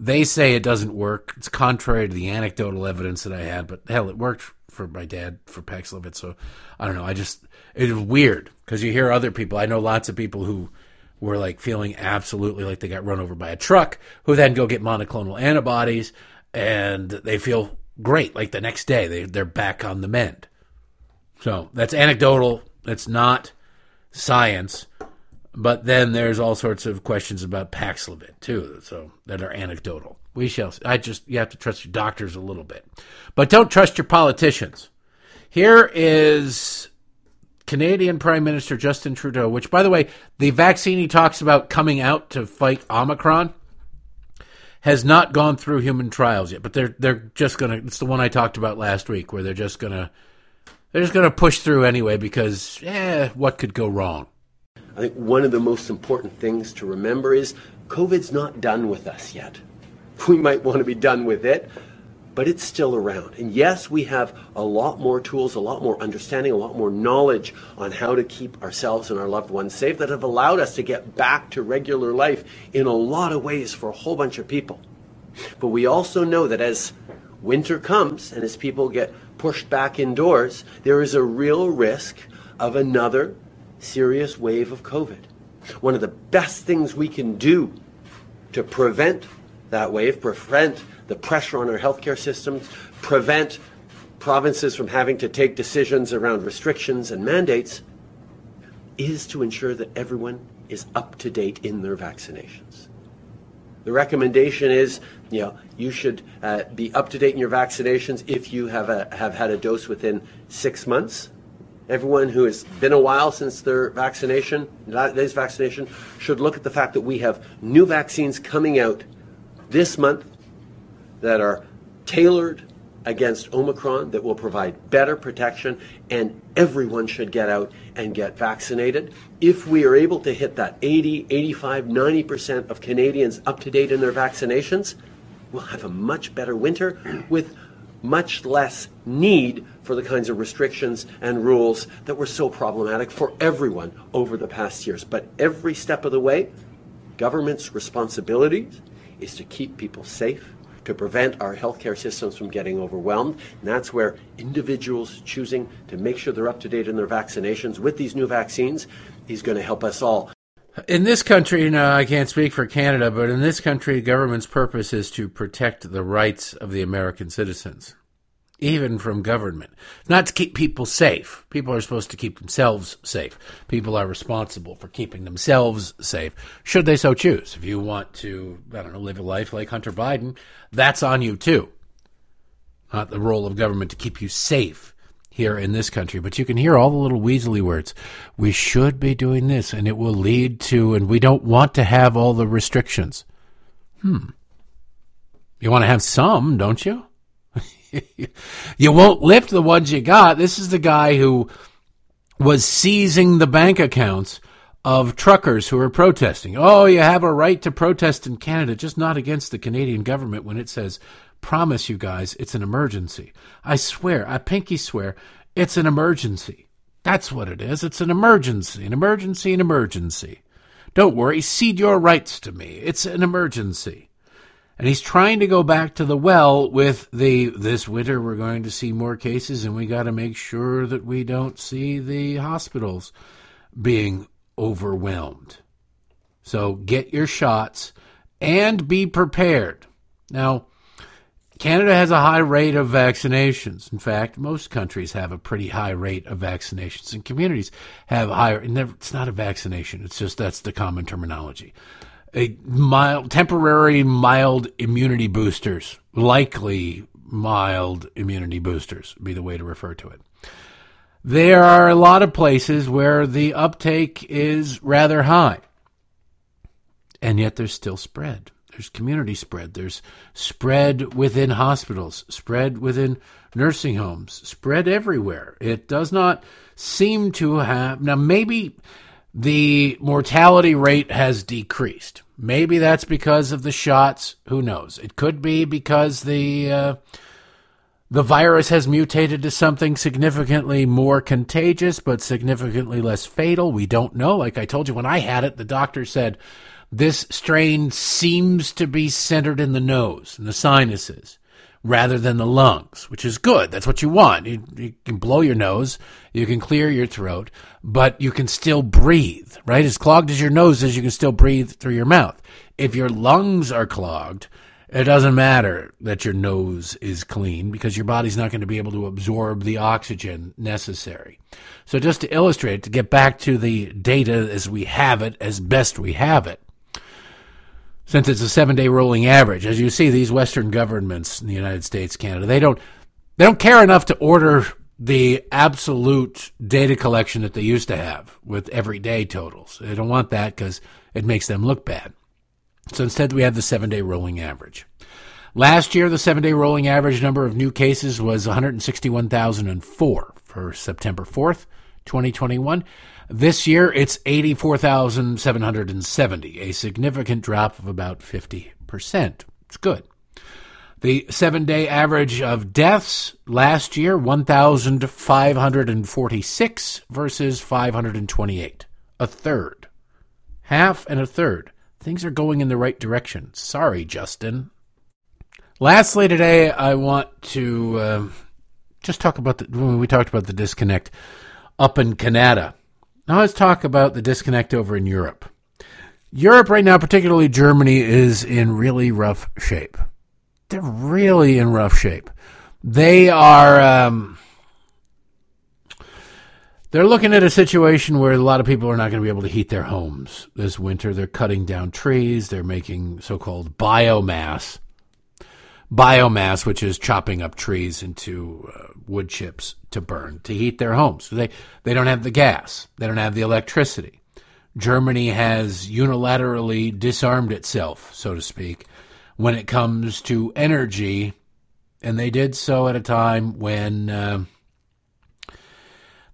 They say it doesn't work. It's contrary to the anecdotal evidence that I had, but hell, it worked for my dad for Paxlovid. So I don't know. I just it was weird because you hear other people. I know lots of people who were like feeling absolutely like they got run over by a truck, who then go get monoclonal antibodies and they feel great. Like the next day, they they're back on the mend. So that's anecdotal. That's not science. But then there's all sorts of questions about Paxlovid too, so that are anecdotal. We shall. I just you have to trust your doctors a little bit, but don't trust your politicians. Here is Canadian Prime Minister Justin Trudeau, which, by the way, the vaccine he talks about coming out to fight Omicron has not gone through human trials yet. But they're they're just gonna. It's the one I talked about last week, where they're just gonna they're just gonna push through anyway because, eh, what could go wrong? I think one of the most important things to remember is COVID's not done with us yet. [LAUGHS] We might want to be done with it, but it's still around. And yes, we have a lot more tools, a lot more understanding, a lot more knowledge on how to keep ourselves and our loved ones safe that have allowed us to get back to regular life in a lot of ways for a whole bunch of people. But we also know that as winter comes and as people get pushed back indoors, there is a real risk of another serious wave of COVID. One of the best things we can do to prevent that wave, prevent the pressure on our healthcare systems, prevent provinces from having to take decisions around restrictions and mandates, is to ensure that everyone is up to date in their vaccinations. The recommendation is, you know, you should uh, be up to date in your vaccinations if you have a, have had a dose within six months everyone who has been a while since their vaccination, today's vaccination, should look at the fact that we have new vaccines coming out this month that are tailored against Omicron that will provide better protection, and everyone should get out and get vaccinated. If we are able to hit that 80, 85, 90% of Canadians up to date in their vaccinations, we'll have a much better winter with much less need for the kinds of restrictions and rules that were so problematic for everyone over the past years. But every step of the way, government's responsibility is to keep people safe, to prevent our healthcare systems from getting overwhelmed. And that's where individuals choosing to make sure they're up to date in their vaccinations with these new vaccines is going to help us all. In this country, no, I can't speak for Canada, but in this country, government's purpose is to protect the rights of the American citizens, even from government. Not to keep people safe. People are supposed to keep themselves safe. People are responsible for keeping themselves safe, should they so choose. If you want to, I don't know, live a life like Hunter Biden, that's on you too. Not the role of government to keep you safe here in this country, but you can hear all the little weaselly words. We should be doing this, and it will lead to, and we don't want to have all the restrictions. Hmm. You want to have some, don't you? [LAUGHS] you won't lift the ones you got. This is the guy who was seizing the bank accounts of truckers who are protesting. Oh, you have a right to protest in Canada, just not against the Canadian government when it says Promise you guys, it's an emergency. I swear, I pinky swear, it's an emergency. That's what it is. It's an emergency, an emergency, an emergency. Don't worry, cede your rights to me. It's an emergency. And he's trying to go back to the well with the this winter we're going to see more cases and we got to make sure that we don't see the hospitals being overwhelmed. So get your shots and be prepared. Now, Canada has a high rate of vaccinations. In fact, most countries have a pretty high rate of vaccinations, and communities have higher. It's not a vaccination; it's just that's the common terminology. A mild, temporary, mild immunity boosters, likely mild immunity boosters, be the way to refer to it. There are a lot of places where the uptake is rather high, and yet there's still spread. There's community spread. There's spread within hospitals, spread within nursing homes, spread everywhere. It does not seem to have. Now, maybe the mortality rate has decreased. Maybe that's because of the shots. Who knows? It could be because the uh, the virus has mutated to something significantly more contagious, but significantly less fatal. We don't know. Like I told you, when I had it, the doctor said this strain seems to be centered in the nose and the sinuses rather than the lungs, which is good. That's what you want. You, you, can blow your nose, you can clear your throat, but you can still breathe, right? As clogged as your nose is, you can still breathe through your mouth. If your lungs are clogged, it doesn't matter that your nose is clean because your body's not going to be able to absorb the oxygen necessary. So, just to illustrate, to get back to the data as we have it, as best we have it, since it's a seven day rolling average. As you see, these Western governments in the United States, Canada, they don't they don't care enough to order the absolute data collection that they used to have with everyday totals. They don't want that because it makes them look bad. So instead, we have the seven day rolling average. Last year, the seven day rolling average number of new cases was 161,004 for September 4th, 2021. This year, it's 84,770, a significant drop of about 50%. It's good. The seven day average of deaths last year, 1,546 versus 528. A third. Half and a third. Things are going in the right direction. Sorry, Justin. Lastly, today, I want to uh, just talk about the, when we talked about the disconnect up in Canada. Now let's talk about the disconnect over in Europe. Europe right now, particularly Germany, is in really rough shape. They're really in rough shape. They are. Um, they're looking at a situation where a lot of people are not going to be able to heat their homes this winter. They're cutting down trees. They're making so-called biomass. Biomass, which is chopping up trees into uh, wood chips to burn to heat their homes. So they, they don't have the gas, they don't have the electricity. Germany has unilaterally disarmed itself, so to speak, when it comes to energy, and they did so at a time when uh,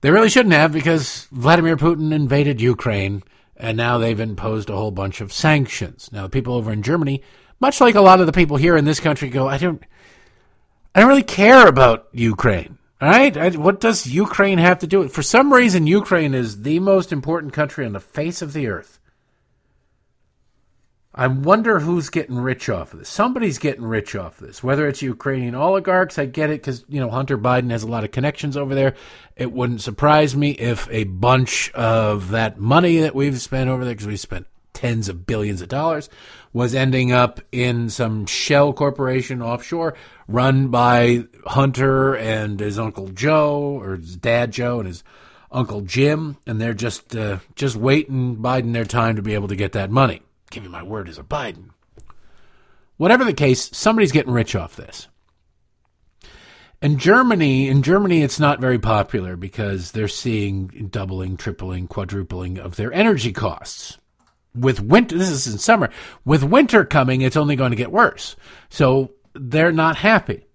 they really shouldn't have because Vladimir Putin invaded Ukraine, and now they've imposed a whole bunch of sanctions. Now, the people over in Germany, much like a lot of the people here in this country, go, I don't. I don't really care about Ukraine. All right? I, what does Ukraine have to do with For some reason, Ukraine is the most important country on the face of the earth. I wonder who's getting rich off of this. Somebody's getting rich off of this. Whether it's Ukrainian oligarchs, I get it because you know Hunter Biden has a lot of connections over there. It wouldn't surprise me if a bunch of that money that we've spent over there, because we spent tens of billions of dollars, was ending up in some shell corporation offshore run by Hunter and his uncle Joe or his dad Joe and his uncle Jim, and they're just uh, just waiting Biden their time to be able to get that money. Give you my word as a Biden. Whatever the case, somebody's getting rich off this. In Germany, in Germany, it's not very popular because they're seeing doubling, tripling, quadrupling of their energy costs with winter, this is in summer, with winter coming, it's only going to get worse. So they're not happy.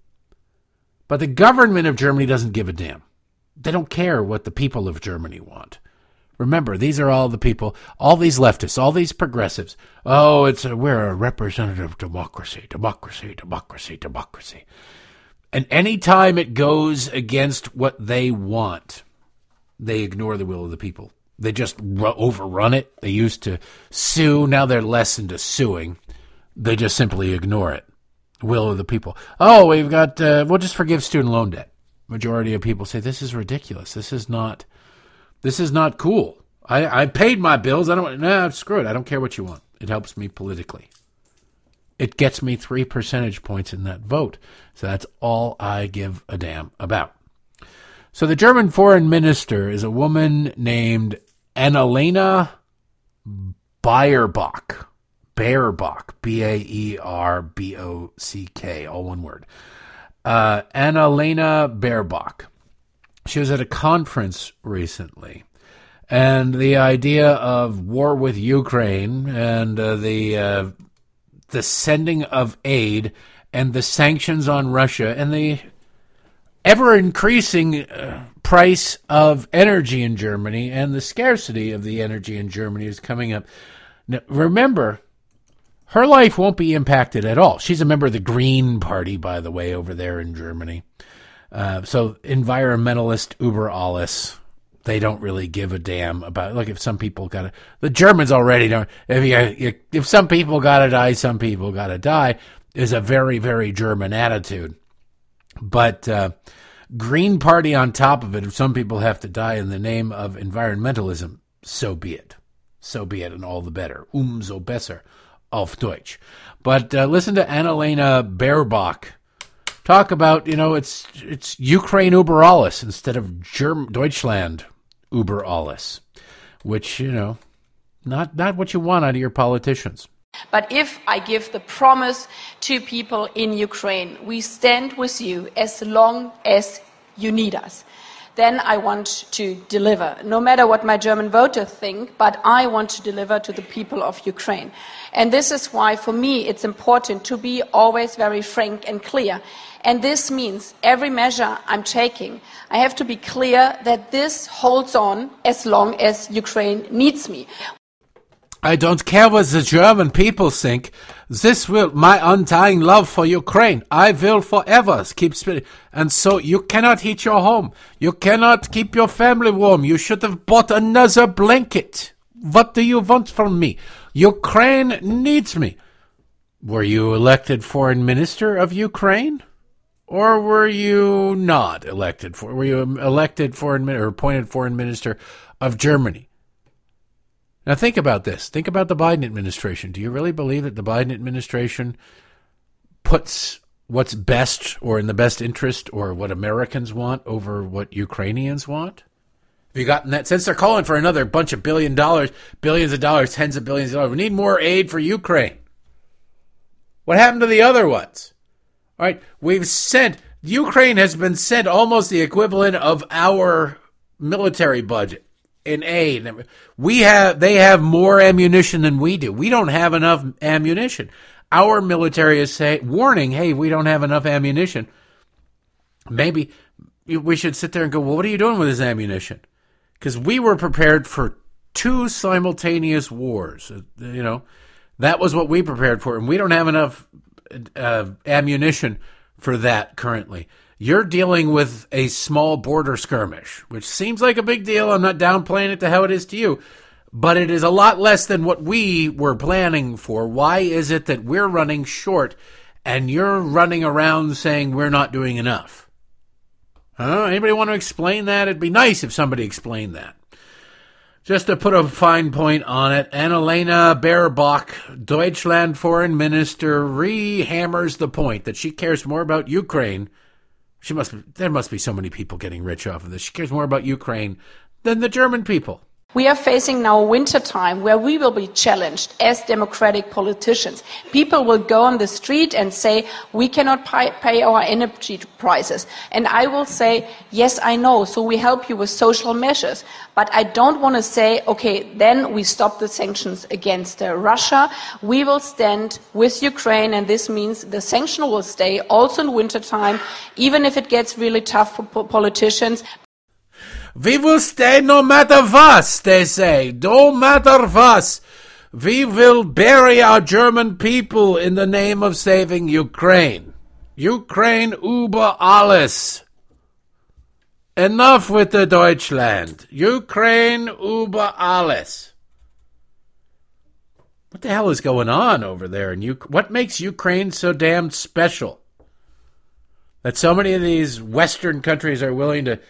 But the government of Germany doesn't give a damn. They don't care what the people of Germany want. Remember, these are all the people, all these leftists, all these progressives. Oh, it's a, we're a representative democracy, democracy, democracy, democracy. And any time it goes against what they want, they ignore the will of the people. They just overrun it. They used to sue. Now they're less into suing. They just simply ignore it. Will of the people. Oh, we've got, uh, we'll just forgive student loan debt. Majority of people say this is ridiculous. This is not, this is not cool. I, I paid my bills. I don't, nah, screw it. I don't care what you want. It helps me politically. It gets me three percentage points in that vote. So that's all I give a damn about. So the German foreign minister is a woman named Annalena Baerbock. Baerbock. B A E R B O C K, all one word. Uh, Annalena Baerbock. She was at a conference recently. And the idea of war with Ukraine and uh, the uh, the sending of aid and the sanctions on Russia and the ever increasing uh, price of energy in Germany and the scarcity of the energy in Germany is coming up. Now, remember, her life won't be impacted at all. She's a member of the Green Party, by the way, over there in Germany. Uh, so environmentalist Uber alles, they don't really give a damn about. Look, if some people got to, the Germans already don't. If you, if some people got to die, some people got to die. Is a very very German attitude. But uh, Green Party on top of it, if some people have to die in the name of environmentalism, so be it. So be it, and all the better. Umso besser auf Deutsch. But uh, listen to Annalena Baerbock talk about you know it's it's Ukraine über alles instead of Germ- Deutschland über alles, which you know not not what you want out of your politicians. But if I give the promise to people in Ukraine, we stand with you as long as you need us then I want to deliver, no matter what my German voters think, but I want to deliver to the people of Ukraine. And this is why, for me, it's important to be always very frank and clear. And this means every measure I'm taking, I have to be clear that this holds on as long as Ukraine needs me. I don't care what the German people think. This will my undying love for Ukraine. I will forever keep spinning. And so you cannot heat your home. You cannot keep your family warm. You should have bought another blanket. What do you want from me? Ukraine needs me. Were you elected foreign minister of Ukraine? Or were you not elected for? Were you elected foreign or appointed foreign minister of Germany? Now, think about this. Think about the Biden administration. Do you really believe that the Biden administration puts what's best or in the best interest or what Americans want over what Ukrainians want? Have you gotten that? Since they're calling for another bunch of billion dollars, billions of dollars, tens of billions of dollars, we need more aid for Ukraine. What happened to the other ones? All right, we've sent, Ukraine has been sent almost the equivalent of our military budget in aid. We have they have more ammunition than we do. We don't have enough ammunition. Our military is saying warning, hey, we don't have enough ammunition. Maybe we should sit there and go, well, what are you doing with this ammunition? Because we were prepared for two simultaneous wars. You know, that was what we prepared for, and we don't have enough uh, ammunition for that currently. You're dealing with a small border skirmish, which seems like a big deal. I'm not downplaying it to how it is to you, but it is a lot less than what we were planning for. Why is it that we're running short and you're running around saying we're not doing enough? Huh? Anybody want to explain that? It'd be nice if somebody explained that. Just to put a fine point on it, Annalena Baerbock, Deutschland foreign minister, re-hammers the point that she cares more about Ukraine she must. There must be so many people getting rich off of this. She cares more about Ukraine than the German people. We are facing now a winter time where we will be challenged as democratic politicians. People will go on the street and say, we cannot pay, our energy prices. And I will say, yes, I know, so we help you with social measures. But I don't want to say, okay, then we stop the sanctions against uh, Russia. We will stand with Ukraine, and this means the sanction will stay also in winter time, even if it gets really tough for politicians. We will stay no matter what, they say. No matter what. We will bury our German people in the name of saving Ukraine. Ukraine über alles. Enough with the Deutschland. Ukraine über alles. What the hell is going on over there Ukraine? What makes Ukraine so damn special? That so many of these Western countries are willing to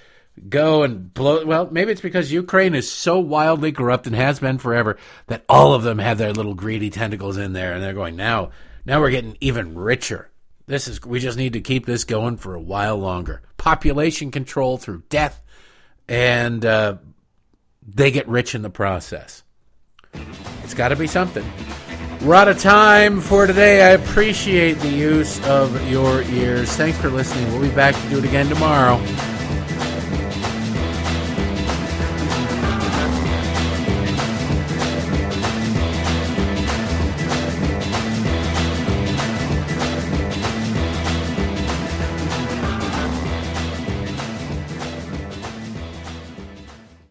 go and blow. Well, maybe it's because Ukraine is so wildly corrupt and has been forever that all of them have their little greedy tentacles in there, and they're going now. Now we're getting even richer. This is we just need to keep this going for a while longer. Population control through death, and uh, they get rich in the process. It's got to be something. We're out of time for today. I appreciate the use of your ears. Thanks for listening. We'll be back to do it again tomorrow.